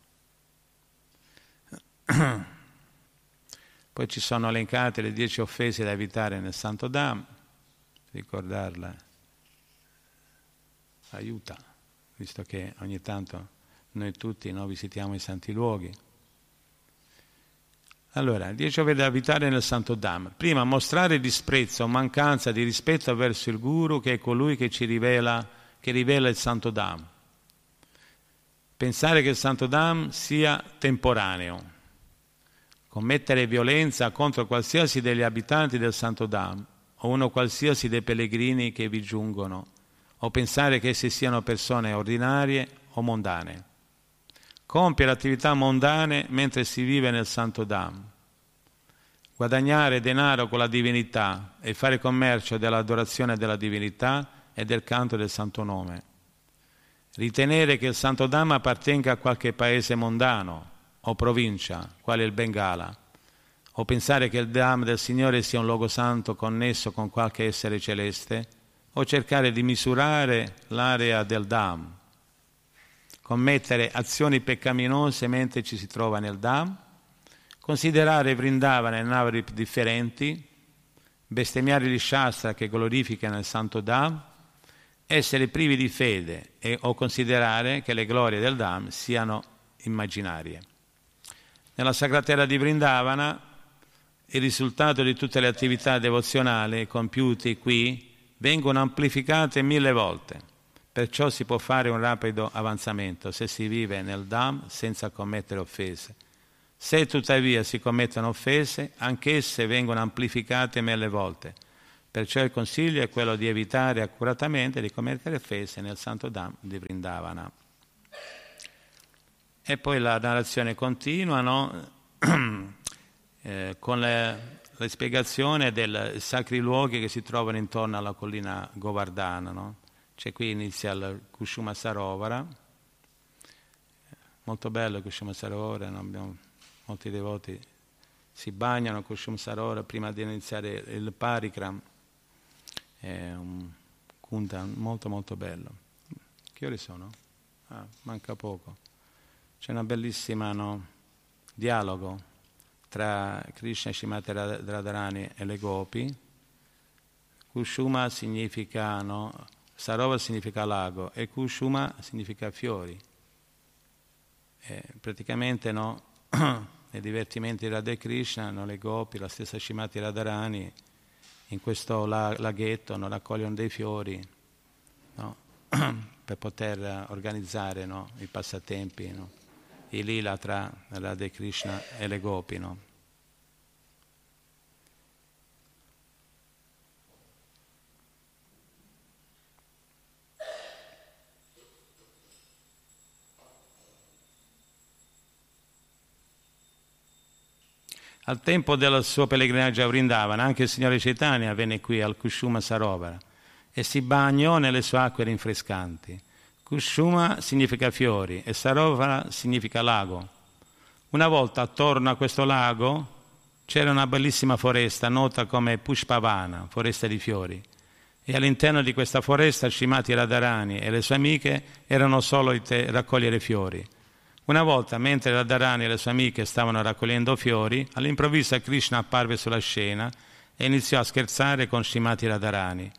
Poi ci sono elencate le dieci offese da evitare nel Santo Dham, ricordarla aiuta, visto che ogni tanto noi tutti no, visitiamo i santi luoghi. Allora, Dio vede abitare nel Santo Dham. Prima, mostrare disprezzo o mancanza di rispetto verso il Guru, che è colui che ci rivela, che rivela il Santo Dham. Pensare che il Santo Dham sia temporaneo. Commettere violenza contro qualsiasi degli abitanti del Santo Dham o uno qualsiasi dei pellegrini che vi giungono, o pensare che essi siano persone ordinarie o mondane compiere attività mondane mentre si vive nel Santo Dham, guadagnare denaro con la divinità e fare commercio dell'adorazione della divinità e del canto del Santo Nome, ritenere che il Santo Dham appartenga a qualche paese mondano o provincia, quale il Bengala, o pensare che il Dham del Signore sia un luogo santo connesso con qualche essere celeste, o cercare di misurare l'area del Dham commettere azioni peccaminose mentre ci si trova nel Dham, considerare Vrindavana e Navarip differenti, bestemmiare gli Shastra che glorificano il Santo Dham, essere privi di fede e, o considerare che le glorie del Dham siano immaginarie. Nella Sacra Terra di Vrindavana il risultato di tutte le attività devozionali compiute qui vengono amplificate mille volte Perciò si può fare un rapido avanzamento se si vive nel Dham senza commettere offese. Se tuttavia si commettono offese, anch'esse vengono amplificate mille volte. Perciò il consiglio è quello di evitare accuratamente di commettere offese nel Santo Dham di Vrindavana. E poi la narrazione continua no? eh, con le, la spiegazione dei sacri luoghi che si trovano intorno alla collina Govardhana. No? C'è qui inizia il Kushuma Sarovara, molto bello Kushuma Sarovara, abbiamo molti devoti si bagnano a Kushuma Sarovara prima di iniziare il Parikram, è un kunta molto molto bello. Che ore sono? Ah, manca poco. C'è una bellissima no, dialogo tra Krishna Shimati Radharani e le Gopi. Kushuma significa no, Sarova significa lago e Kushuma significa fiori. E praticamente no, nei divertimenti di Radha Krishna, no, le gopi, la stessa Shimati Radharani, in questo laghetto no, raccogliono dei fiori no, per poter organizzare no, i passatempi, i lila tra Radha Krishna e le gopi. Al tempo del suo pellegrinaggio a Vrindavana, anche il Signore Chaitanya venne qui al Kushuma Sarovara e si bagnò nelle sue acque rinfrescanti. Kushuma significa fiori e Sarovara significa lago. Una volta attorno a questo lago c'era una bellissima foresta nota come Pushpavana, foresta di fiori. E all'interno di questa foresta Shimati Radharani e le sue amiche erano solite raccogliere fiori. Una volta, mentre Radharani e le sue amiche stavano raccogliendo fiori, all'improvviso Krishna apparve sulla scena e iniziò a scherzare con Shimati Radharani.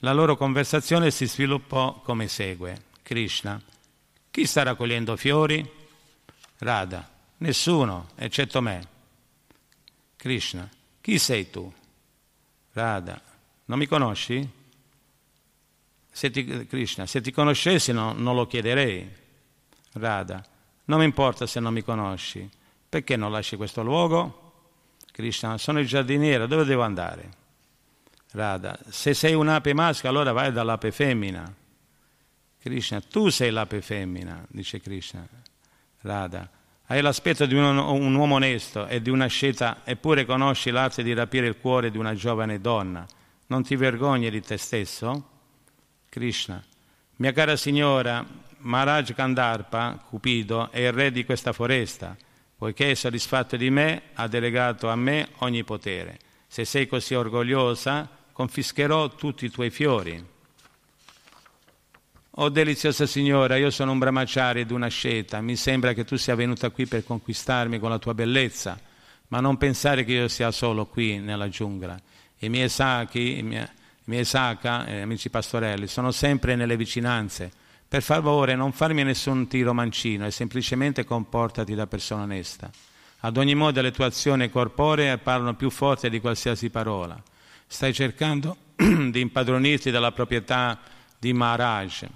La loro conversazione si sviluppò come segue. Krishna, chi sta raccogliendo fiori? Radha, nessuno, eccetto me. Krishna, chi sei tu? Radha, non mi conosci? Se ti, Krishna, se ti conoscessi no, non lo chiederei. Radha, non mi importa se non mi conosci. Perché non lasci questo luogo? Krishna, sono il giardiniere, dove devo andare? Radha, se sei un'ape maschio allora vai dall'ape femmina. Krishna, tu sei l'ape femmina, dice Krishna. Radha, hai l'aspetto di un, un uomo onesto e di una scelta, eppure conosci l'arte di rapire il cuore di una giovane donna. Non ti vergogni di te stesso? Krishna, mia cara signora, Maharaj Kandarpa, Cupido, è il re di questa foresta, poiché è soddisfatto di me, ha delegato a me ogni potere. Se sei così orgogliosa, confischerò tutti i tuoi fiori. Oh deliziosa signora, io sono un brahmachari ed una sceta, mi sembra che tu sia venuta qui per conquistarmi con la tua bellezza, ma non pensare che io sia solo qui nella giungla. I miei sacchi, i miei, i miei sacca, eh, amici pastorelli, sono sempre nelle vicinanze per favore non farmi nessun tiro mancino e semplicemente comportati da persona onesta. Ad ogni modo le tue azioni corporee parlano più forte di qualsiasi parola. Stai cercando di impadronirti della proprietà di Maharaj.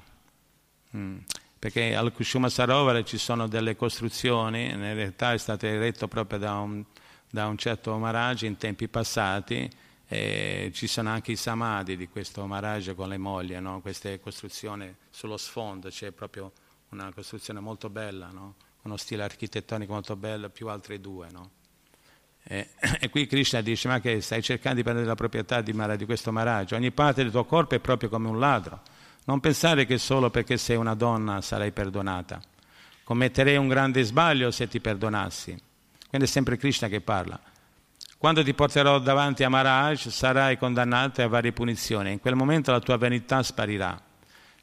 Mm. Perché al Kushuma Sarovar ci sono delle costruzioni, in realtà è stato eretto proprio da un, da un certo Maharaj in tempi passati, e ci sono anche i samadhi di questo Maharaj con le mogli, no? queste costruzioni sullo sfondo, c'è proprio una costruzione molto bella, no? uno stile architettonico molto bello, più altre due. No? E, e, qui Krishna dice, ma che stai cercando di prendere la proprietà di, di questo Maharaj? Ogni parte del tuo corpo è proprio come un ladro. Non pensare che solo perché sei una donna sarai perdonata. Commetterei un grande sbaglio se ti perdonassi. Quindi è sempre Krishna che parla. Quando ti porterò davanti a Maharaj sarai condannato a varie punizioni. In quel momento la tua vanità sparirà.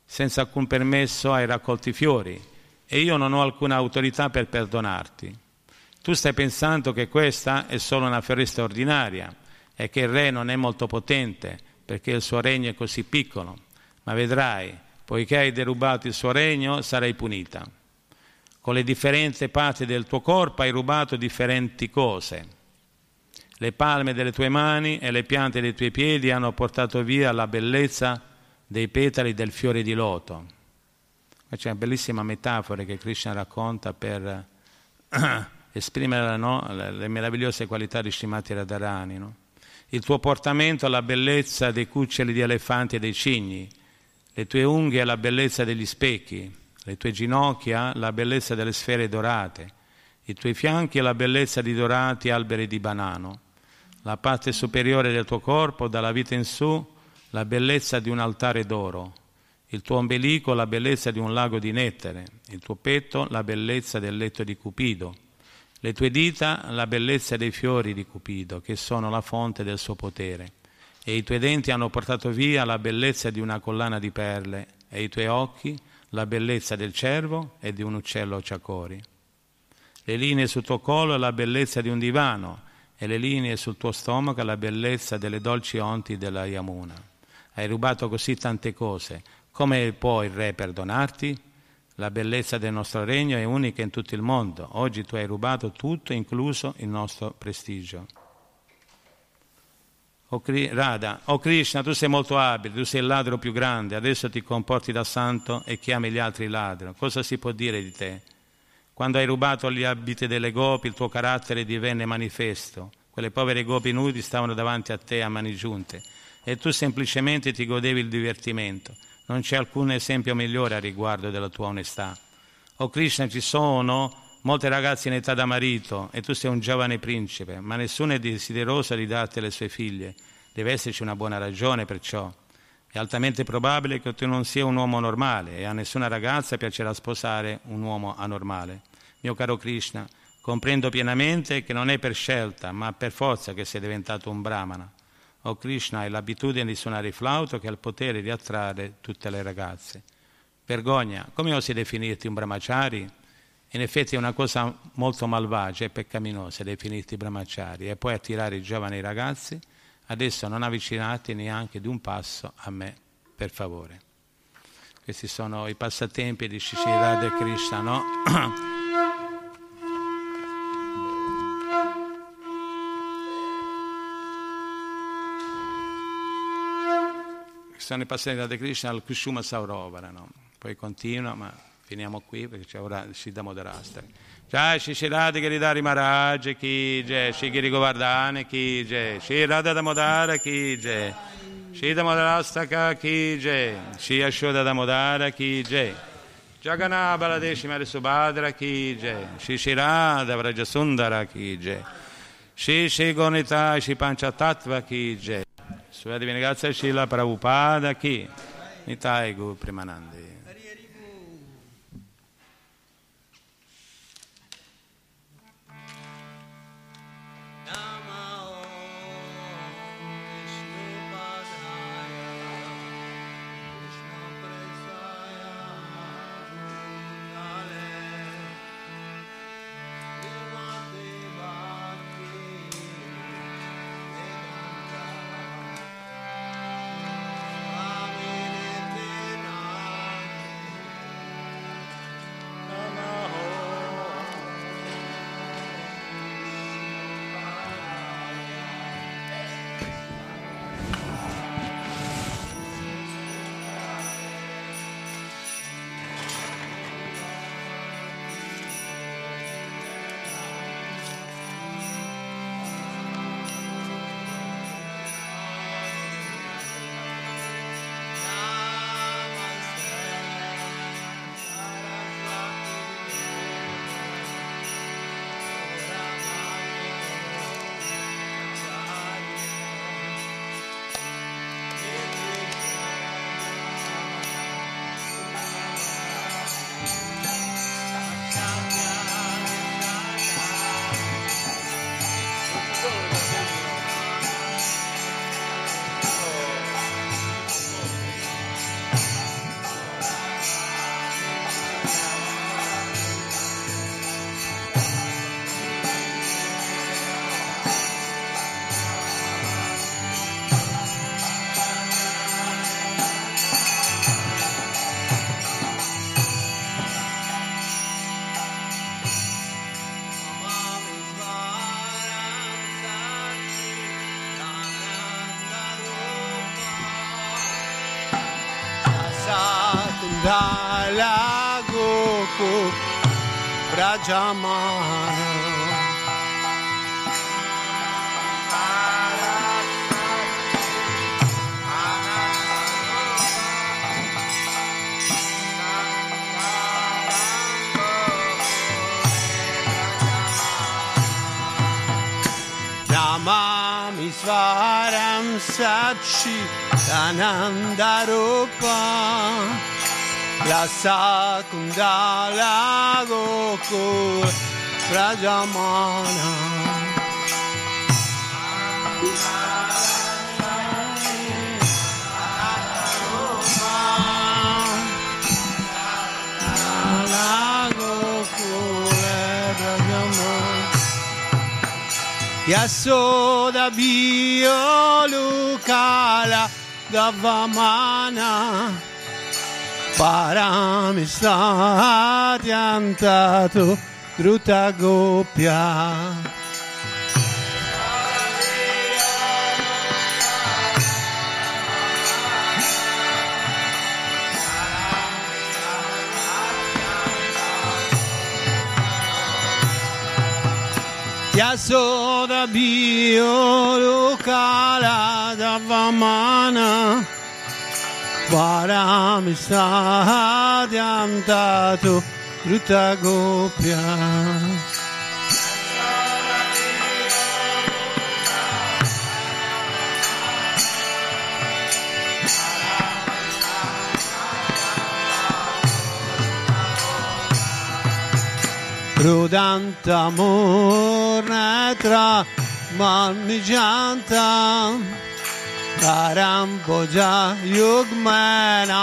Senza alcun permesso hai raccolto i fiori e io non ho alcuna autorità per perdonarti. Tu stai pensando che questa è solo una foresta ordinaria e che il re non è molto potente perché il suo regno è così piccolo, ma vedrai, poiché hai derubato il suo regno, sarai punita. Con le differenti parti del tuo corpo hai rubato differenti cose le palme delle tue mani e le piante dei tuoi piedi hanno portato via la bellezza dei petali del fiore di loto. C'è una bellissima metafora che Krishna racconta per esprimere no, le meravigliose qualità di Srimati Radharani. No? Il tuo portamento ha la bellezza dei cuccioli di elefanti e dei cigni, le tue unghie la bellezza degli specchi, le tue ginocchia la bellezza delle sfere dorate, i tuoi fianchi la bellezza di dorati alberi di banano la parte superiore del tuo corpo, dalla vita in su, la bellezza di un altare d'oro, il tuo ombelico la bellezza di un lago di nettare, il tuo petto la bellezza del letto di Cupido, le tue dita la bellezza dei fiori di Cupido, che sono la fonte del suo potere, e i tuoi denti hanno portato via la bellezza di una collana di perle, e i tuoi occhi la bellezza del cervo e di un uccello ciacori. Le linee sul tuo collo la bellezza di un divano, e le linee sul tuo stomaco la bellezza delle dolci onti della Yamuna. Hai rubato così tante cose. Come può il Re perdonarti? La bellezza del nostro regno è unica in tutto il mondo. Oggi tu hai rubato tutto, incluso il nostro prestigio. O Radha, o Krishna, tu sei molto abile, tu sei il ladro più grande, adesso ti comporti da santo e chiami gli altri ladro. Cosa si può dire di te? Quando hai rubato gli abiti delle gopi, il tuo carattere divenne manifesto. Quelle povere gopi nudi stavano davanti a te a mani giunte e tu semplicemente ti godevi il divertimento. Non c'è alcun esempio migliore a riguardo della tua onestà. O oh Krishna, ci sono molte ragazze in età da marito e tu sei un giovane principe, ma nessuno è desideroso di darti le sue figlie. Deve esserci una buona ragione per ciò. È altamente probabile che tu non sia un uomo normale e a nessuna ragazza piacerà sposare un uomo anormale. Mio caro Krishna, comprendo pienamente che non è per scelta, ma per forza che sei diventato un brahmana. O Krishna, hai l'abitudine di suonare il flauto che ha il potere di attrarre tutte le ragazze. Vergogna, come osi definirti un brahmachari? In effetti è una cosa molto malvagia e peccaminosa definirti brahmachari e poi attirare i giovani ragazzi adesso non avvicinate neanche di un passo a me, per favore. Questi sono i passatempi di Shishirada e Krishna, no? sono i passatempi di Krishna al Kushuma Saurovara, no? Poi continua, ma finiamo qui perché c'è ora Siddha Modarastari. Jai Shri Shri Radha Giridhari Maharaj ki jai, Shri Giri Govardhana ki jai, Shri Radha Damodara ki jai, Shri Damodarastaka ki jai, Shri Ashoda Damodara ki jai, Jagana Baladeshi Mari Subhadra ki jai, Shri Shri Radha Vrajasundara ki jai, Shri Shri Gonita Shri Panchatattva ki jai, Sua Divina Grazia Shila Prabhupada ki, Nitai Gu Primanandi. Cemalım میسوارم سبشی تنم در و پام la sakunda la goku prajamana Yasoda Biolukala Gavamana davamana paramisatyantato druta gopya Yasoda biolukala davamana Paramisadiantato Ruta Gopya. Rudanta Murnetra Manmijanta काराम्बुजा युग्मना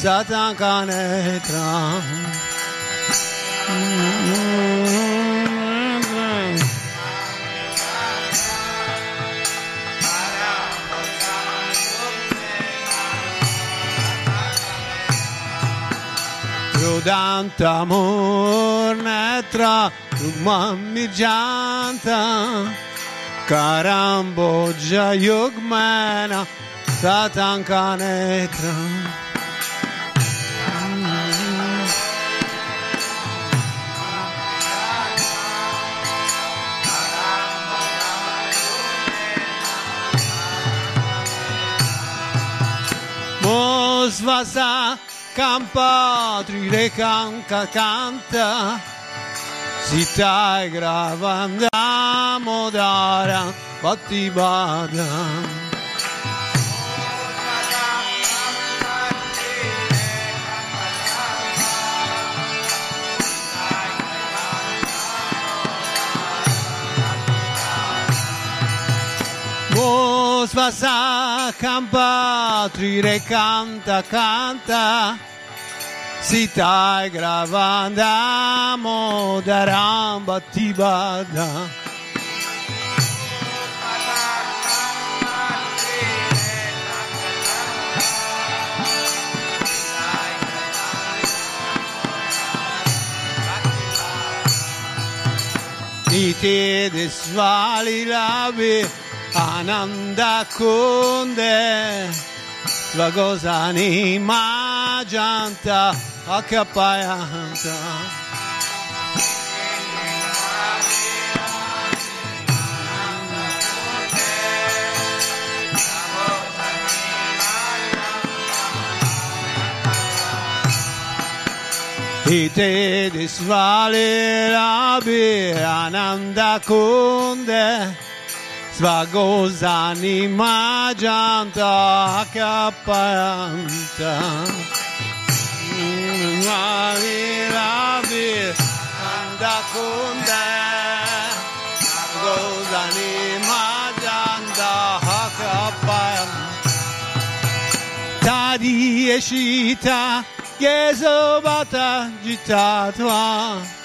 शतकनेत्राम् Rudanta amor netra, umami janta. Karamboja Yugmana Satankanetra Mosvasa campa trirekanka canta Sita gravanda modara Bhattibada Mosvasa campa trirekanta canta Sita gravanda modaram Bhattibada Nite desvali labi Ananda kunde Svagosani majanta Akapayanta Ite disvali labi Ananda kunde Svagosani majanta Akapayanta Ravi Ravi Andakunde Svagosani majanta Akapayanta Tadi Eshita Geso bata jitatva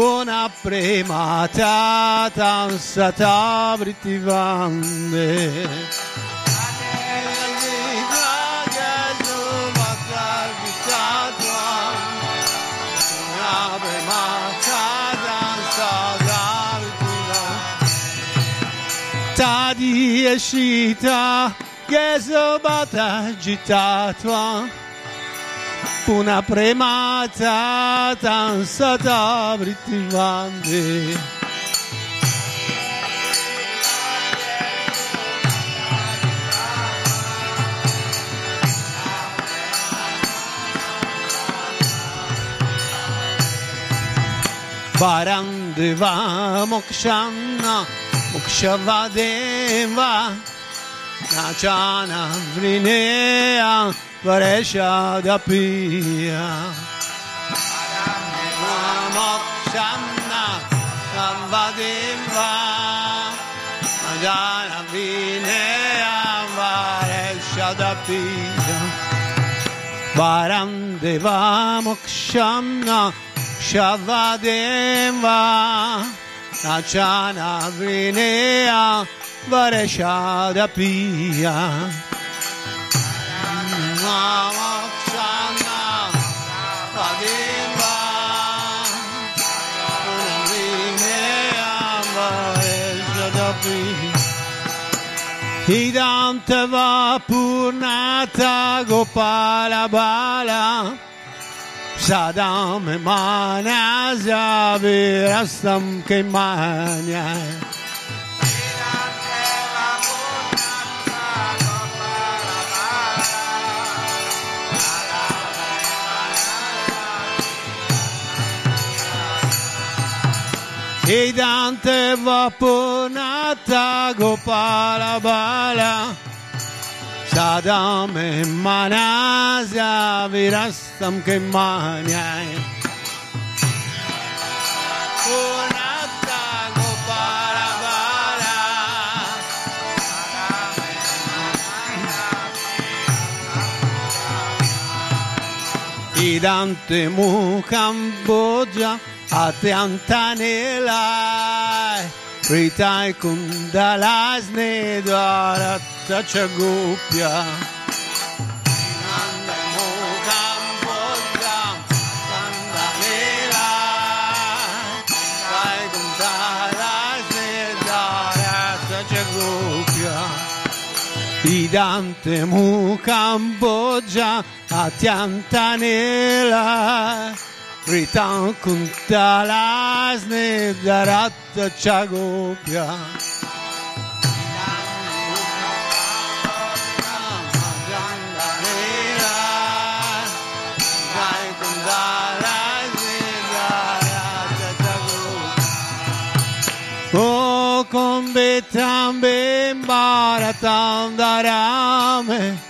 Buona premata tansata vritivande Tadi escita, Geso Una premata danzata brittivante Barandeva Mokshana Mokshavadeva Najana Vrineya Varesha Paresha Dapia. Shamna Avadimva Ajana Vinea Varesha Dapia Varam Deva Mokshamna Shavadeva Ajana Vinea Varesha Dapia Idantava Purnata Gopala Bala Sadam Manasya Virastam Kemanya E Dante Vapunata Gopala Bala Sadame Manasya Virastam Kemanyai Punata Gopala Bala Idante Mukhamboja Atyantanelai Ritai kundalasne dvarata chagupya Idante mu Cambogia a Pritam kuntalazne darat chagopya. Oh, con betam bem baratam darame.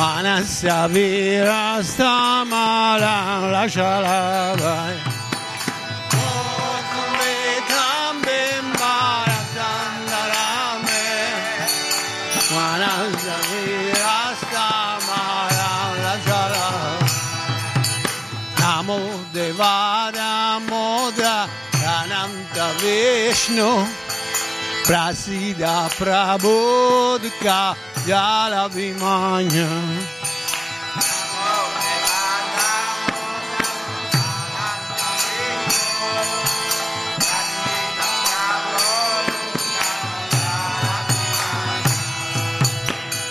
betam bimbaratam darame. Manasya virasta malam la shalabay. Manasya virasta malam la shalabay. Namo Devada Modra Ananta Vishnu Prasida Prabodhika Jala Vimanya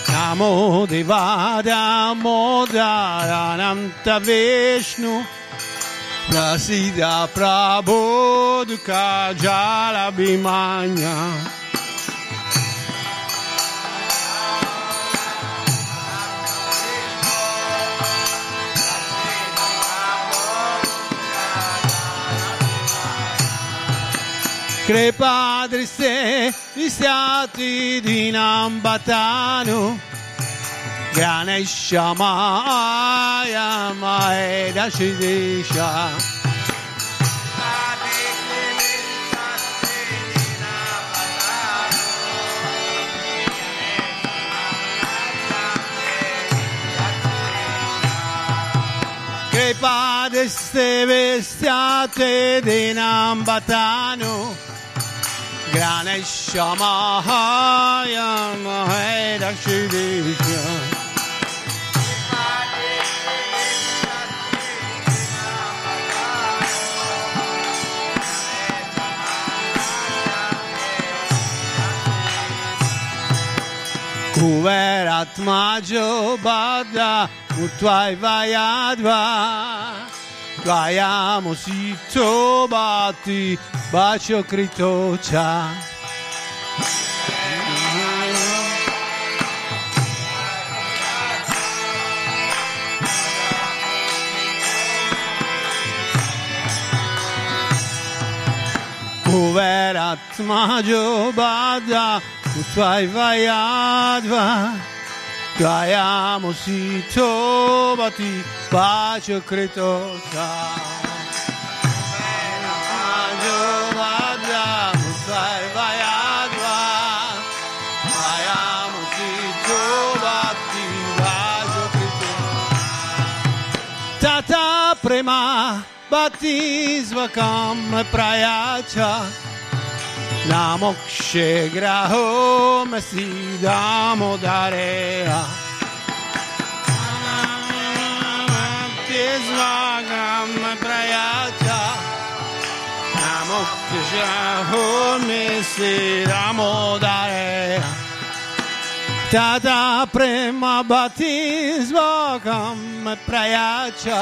Namo Devada Modra Ananta Vishnu Prasida Prabodhika Jala Bhimanya Kripa driste istiati كان الشمايا ما يدشديشا che padeste vestiate di nambatano Grane Shamahaya Mahedakshidisha Kuverat majo bada utwai vayadva Vayamo sito bati bacio kritocha Kuver atmacu bada Utvay vayadva Gayamo si tobati Bacio kritosa bada Utvay vayadva Gayamo si tobati Bacio kritosa Tata prema batisva kam prayacha Namokshe graho mesidamo darea Tisvagam prayacha Namokshe graho mesidamo darea Tata prema batisvagam prayacha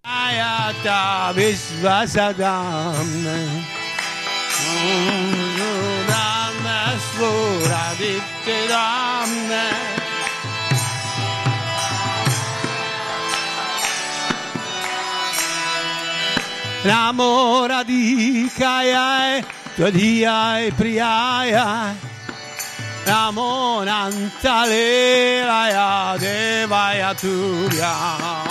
Ayata Visvasadam Dhamma Svura Dittidam Namo Radhikaya Tadhiyai Priyaya Namo Nantalelaya Devaya Turya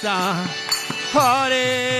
Krishna, Hare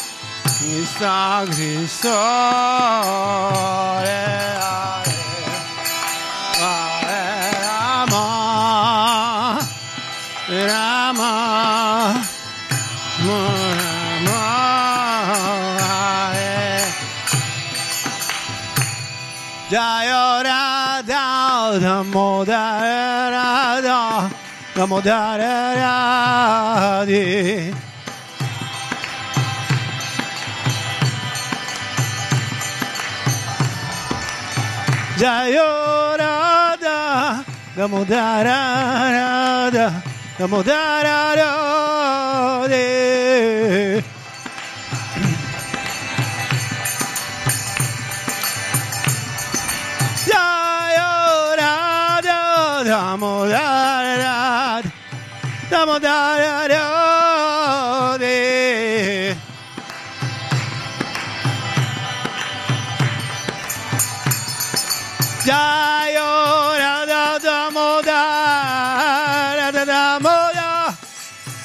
sagri sore Rama Rama Rama Jaya Radha Damodara Damodara Radhi Dayorada, Gamodarada, Gamodarada. Dayorada, Gamodarada, Gamodarada.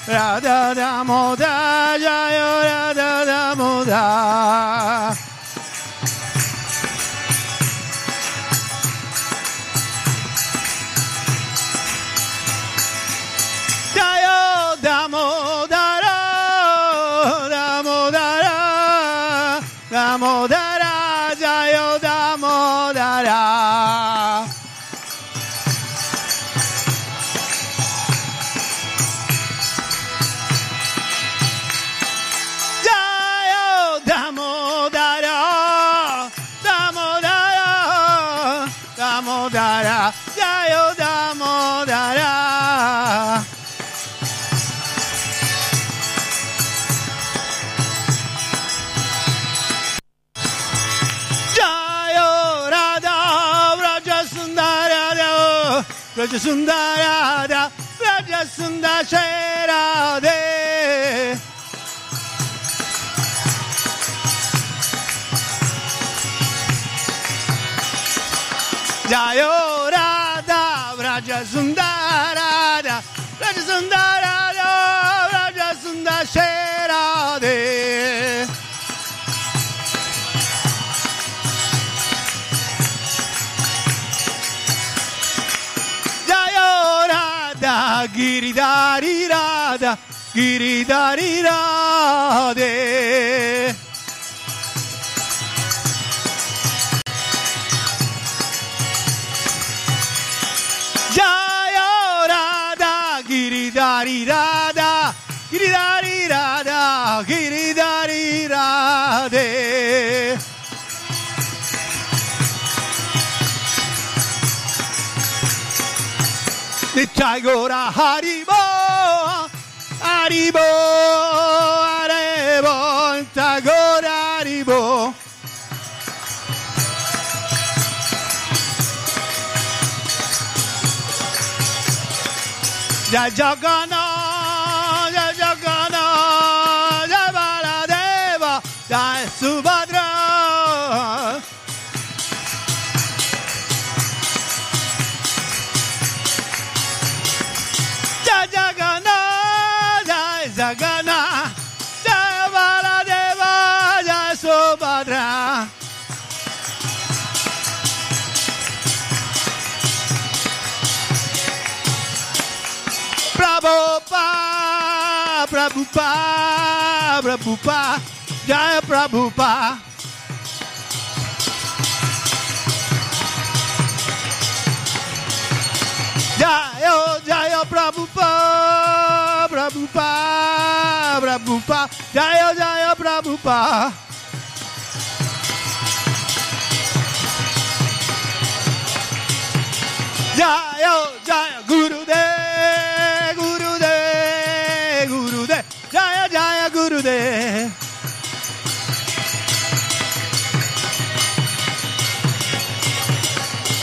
Radha Damodar. Rajasunda Radha, Rajasunda Sharade. Jayo Radha, Rajasunda Radha, Rajasunda Radha, Rajasunda Sharade. Giridari Radha Kaigora Haribo, Haribo, Arebo, Tagora Haribo. Jagana Prabhupada, Prabhupada, Prabhupada, Jaya Prabhupada. Jaya, Jaya Prabhupada, Prabhupada, Prabhupada, Jaya, Jaya Prabhupada. Jaya, Jaya Gurudev, Jaya Gurudev.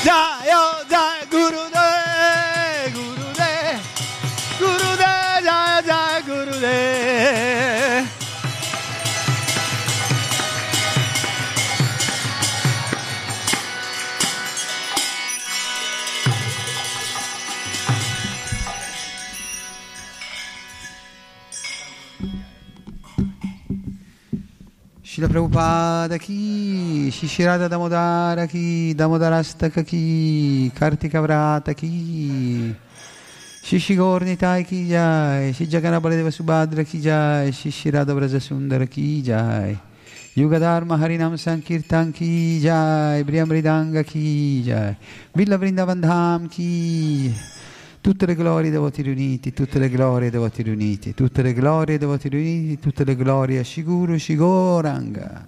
Jaya, Jaya Gurudev, Shila Prabhupada ki, Shishirada Damodara ki, Damodarastaka ki, Kartika Vrata ki, Shishi Gornitai ki jai, Shi Jagana Baladeva Subhadra ki jai, Shishirada Braja Sundara ki jai, Yugadharma Harinam Sankirtan ki jai, Briamridanga ki jai, Villa Vrindavan Dham ki, Tutte le glorie dei voti riuniti, tutte le glorie dei voti riuniti, tutte le glorie dei voti riuniti, tutte le glorie a Shiguru Shigoranga.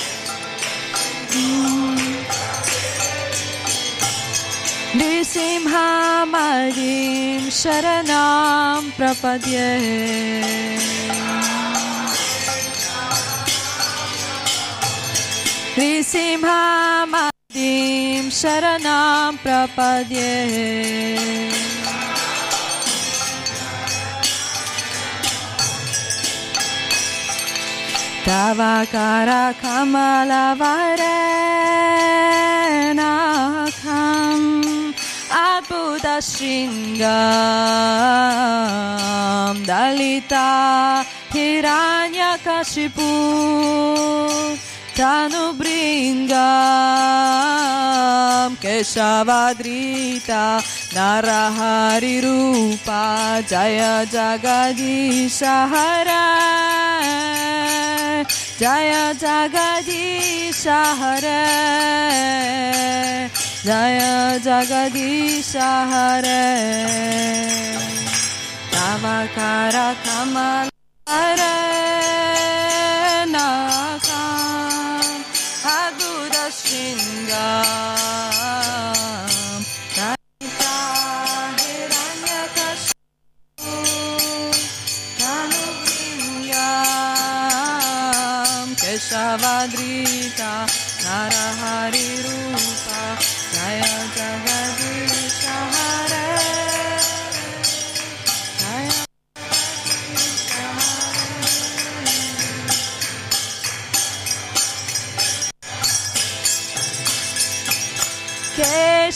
सिंहामारीं शरणां प्रपद्ये। हृसिंहामारीं शरणां प्रपद्ये। तवाकारा कमलवारे Shingam Dalita Hiranyakashipu Tanubringam Keshavadrita Narahari Rupa Jaya Jagadisha Hare Jaya Jagadisha Hare Jaya Jagadisha Hare Namakara Kamal Hare Nakam Adbuddha Shingam Nanta Hiranyakashipu Tanubringam Keshavadrita Narahari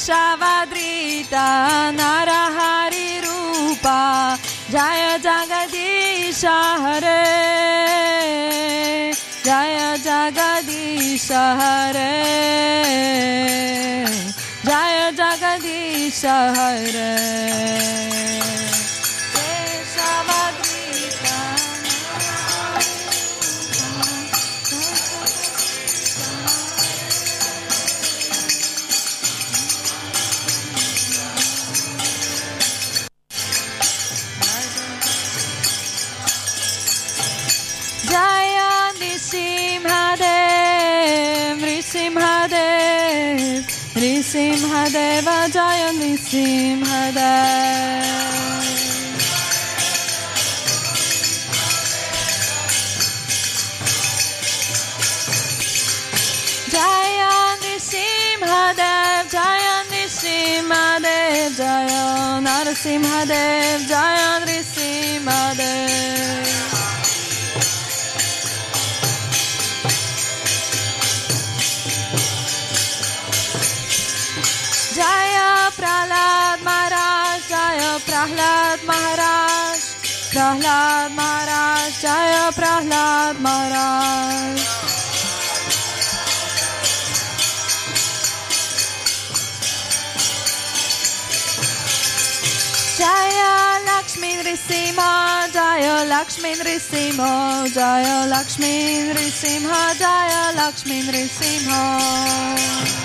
Keshavadrita Narahari Rupa Jaya Jagadisha Hare Jaya Jagadisha Hare Jaya Jagadisha Nisimhadev, Nisimhadev, Nisimhadeva Jaya Nisimhadev. Jaya Nisimhadev, Jaya Nisimhadev, Jaya Narasimhadev, Jaya Nrisimhadev. Prahlad Maharaj, Jaya Prahlad Maharaj. Jaya Lakshmi Nrisimha, Jaya Lakshmi Nrisimha, Jaya Lakshmi Nrisimha, Jaya Lakshmi Nrisimha.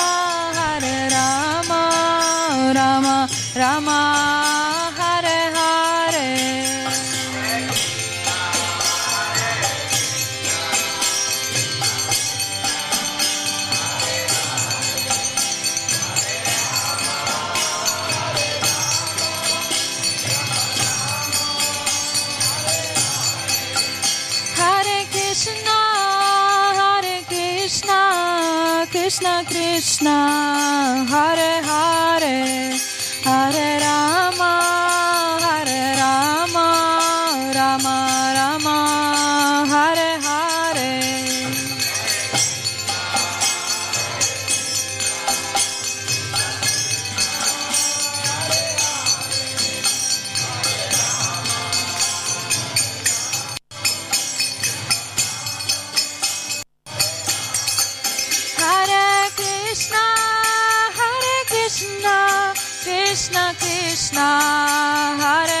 Krishna Hare Hare, Hare Rama, Krishna Krishna Hare Hare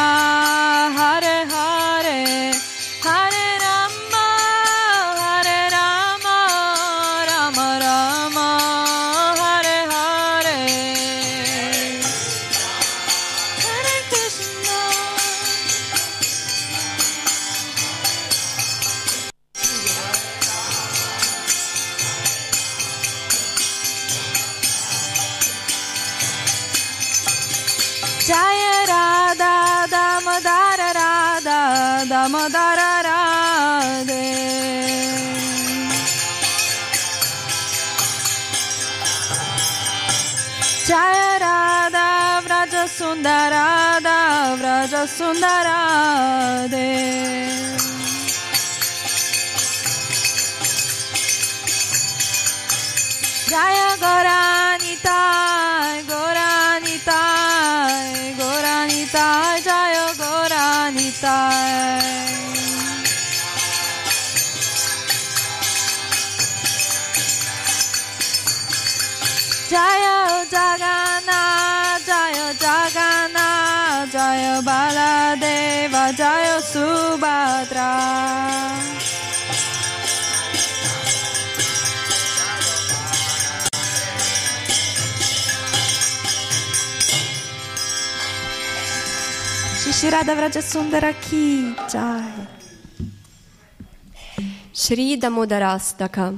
Krishna, Radha Damodara Radhe Jaya Radha Vraja Sundarada Vraja Sundarade Jaya Goranitai, Shishirada Vrajasundara Ki Jai. Sri Damodarastaka.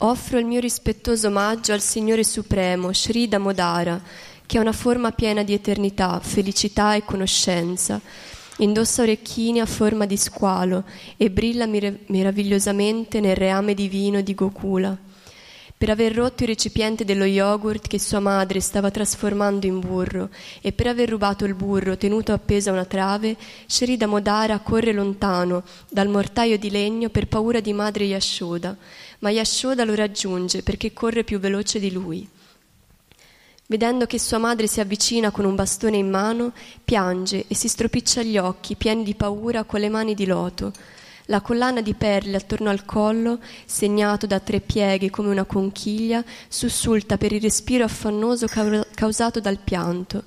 Offro il mio rispettoso omaggio al Signore Supremo, Sri Damodara, che è una forma piena di eternità, felicità e conoscenza. Indossa orecchini a forma di squalo e brilla mir- meravigliosamente nel reame divino di Gokula. Per aver rotto il recipiente dello yogurt che sua madre stava trasformando in burro e per aver rubato il burro tenuto appeso a una trave, Sri Damodara corre lontano dal mortaio di legno per paura di madre Yashoda, ma Yashoda lo raggiunge perché corre più veloce di lui. Vedendo che sua madre si avvicina con un bastone in mano, piange e si stropiccia gli occhi, pieni di paura, con le mani di loto. La collana di perle attorno al collo, segnato da tre pieghe come una conchiglia, sussulta per il respiro affannoso causato dal pianto.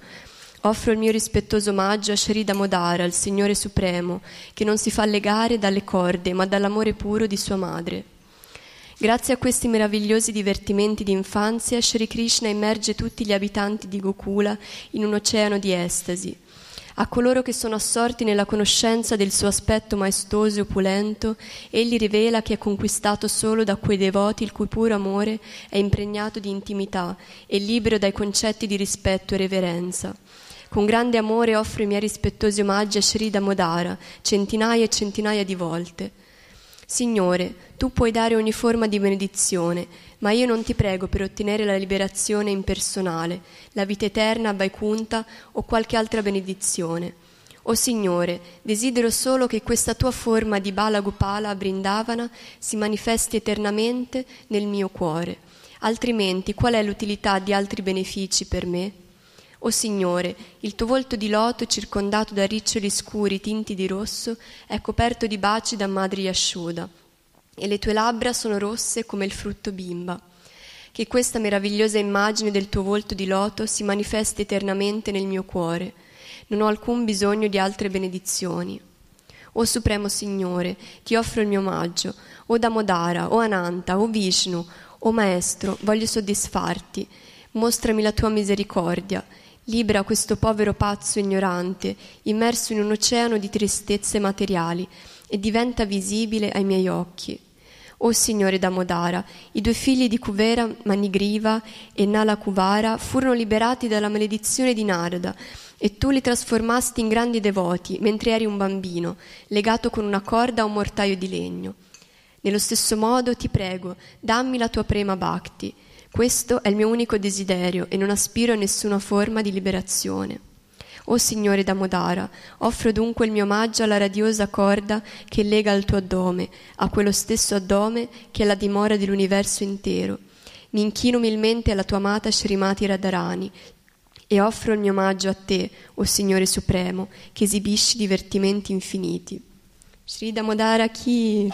Offro il mio rispettoso omaggio a Sri Damodara, il Signore Supremo, che non si fa legare dalle corde, ma dall'amore puro di sua madre. Grazie a questi meravigliosi divertimenti di infanzia, Sri Krishna immerge tutti gli abitanti di Gokula in un oceano di estasi. A coloro che sono assorti nella conoscenza del suo aspetto maestoso e opulento, egli rivela che è conquistato solo da quei devoti il cui puro amore è impregnato di intimità e libero dai concetti di rispetto e reverenza. Con grande amore offro i miei rispettosi omaggi a Sri Damodara, centinaia e centinaia di volte. Signore, tu puoi dare ogni forma di benedizione, ma io non ti prego per ottenere la liberazione impersonale, la vita eterna, Vaikunta o qualche altra benedizione. O Signore, desidero solo che questa tua forma di Bala Gopala Brindavana si manifesti eternamente nel mio cuore. Altrimenti, qual è l'utilità di altri benefici per me? O Signore, il tuo volto di loto, circondato da riccioli scuri tinti di rosso, è coperto di baci da madre Yashoda, e le tue labbra sono rosse come il frutto bimba. Che questa meravigliosa immagine del tuo volto di loto si manifesti eternamente nel mio cuore. Non ho alcun bisogno di altre benedizioni. O Supremo Signore, ti offro il mio omaggio. O Damodara, o Ananta, o Vishnu, o Maestro, voglio soddisfarti. Mostrami la tua misericordia Libera questo povero pazzo ignorante, immerso in un oceano di tristezze materiali, e diventa visibile ai miei occhi. O Signore Damodara, i due figli di Kuvera, Manigriva e Nalakuvara, furono liberati dalla maledizione di Narada, e tu li trasformasti in grandi devoti mentre eri un bambino, legato con una corda a un mortaio di legno. Nello stesso modo ti prego, dammi la tua prema bhakti, questo è il mio unico desiderio e non aspiro a nessuna forma di liberazione. O Signore Damodara, offro dunque il mio omaggio alla radiosa corda che lega al tuo addome, a quello stesso addome che è la dimora dell'universo intero. Mi inchino umilmente alla tua amata Srimati Radharani e offro il mio omaggio a te, o Signore Supremo, che esibisci divertimenti infiniti. Sri Damodara chi?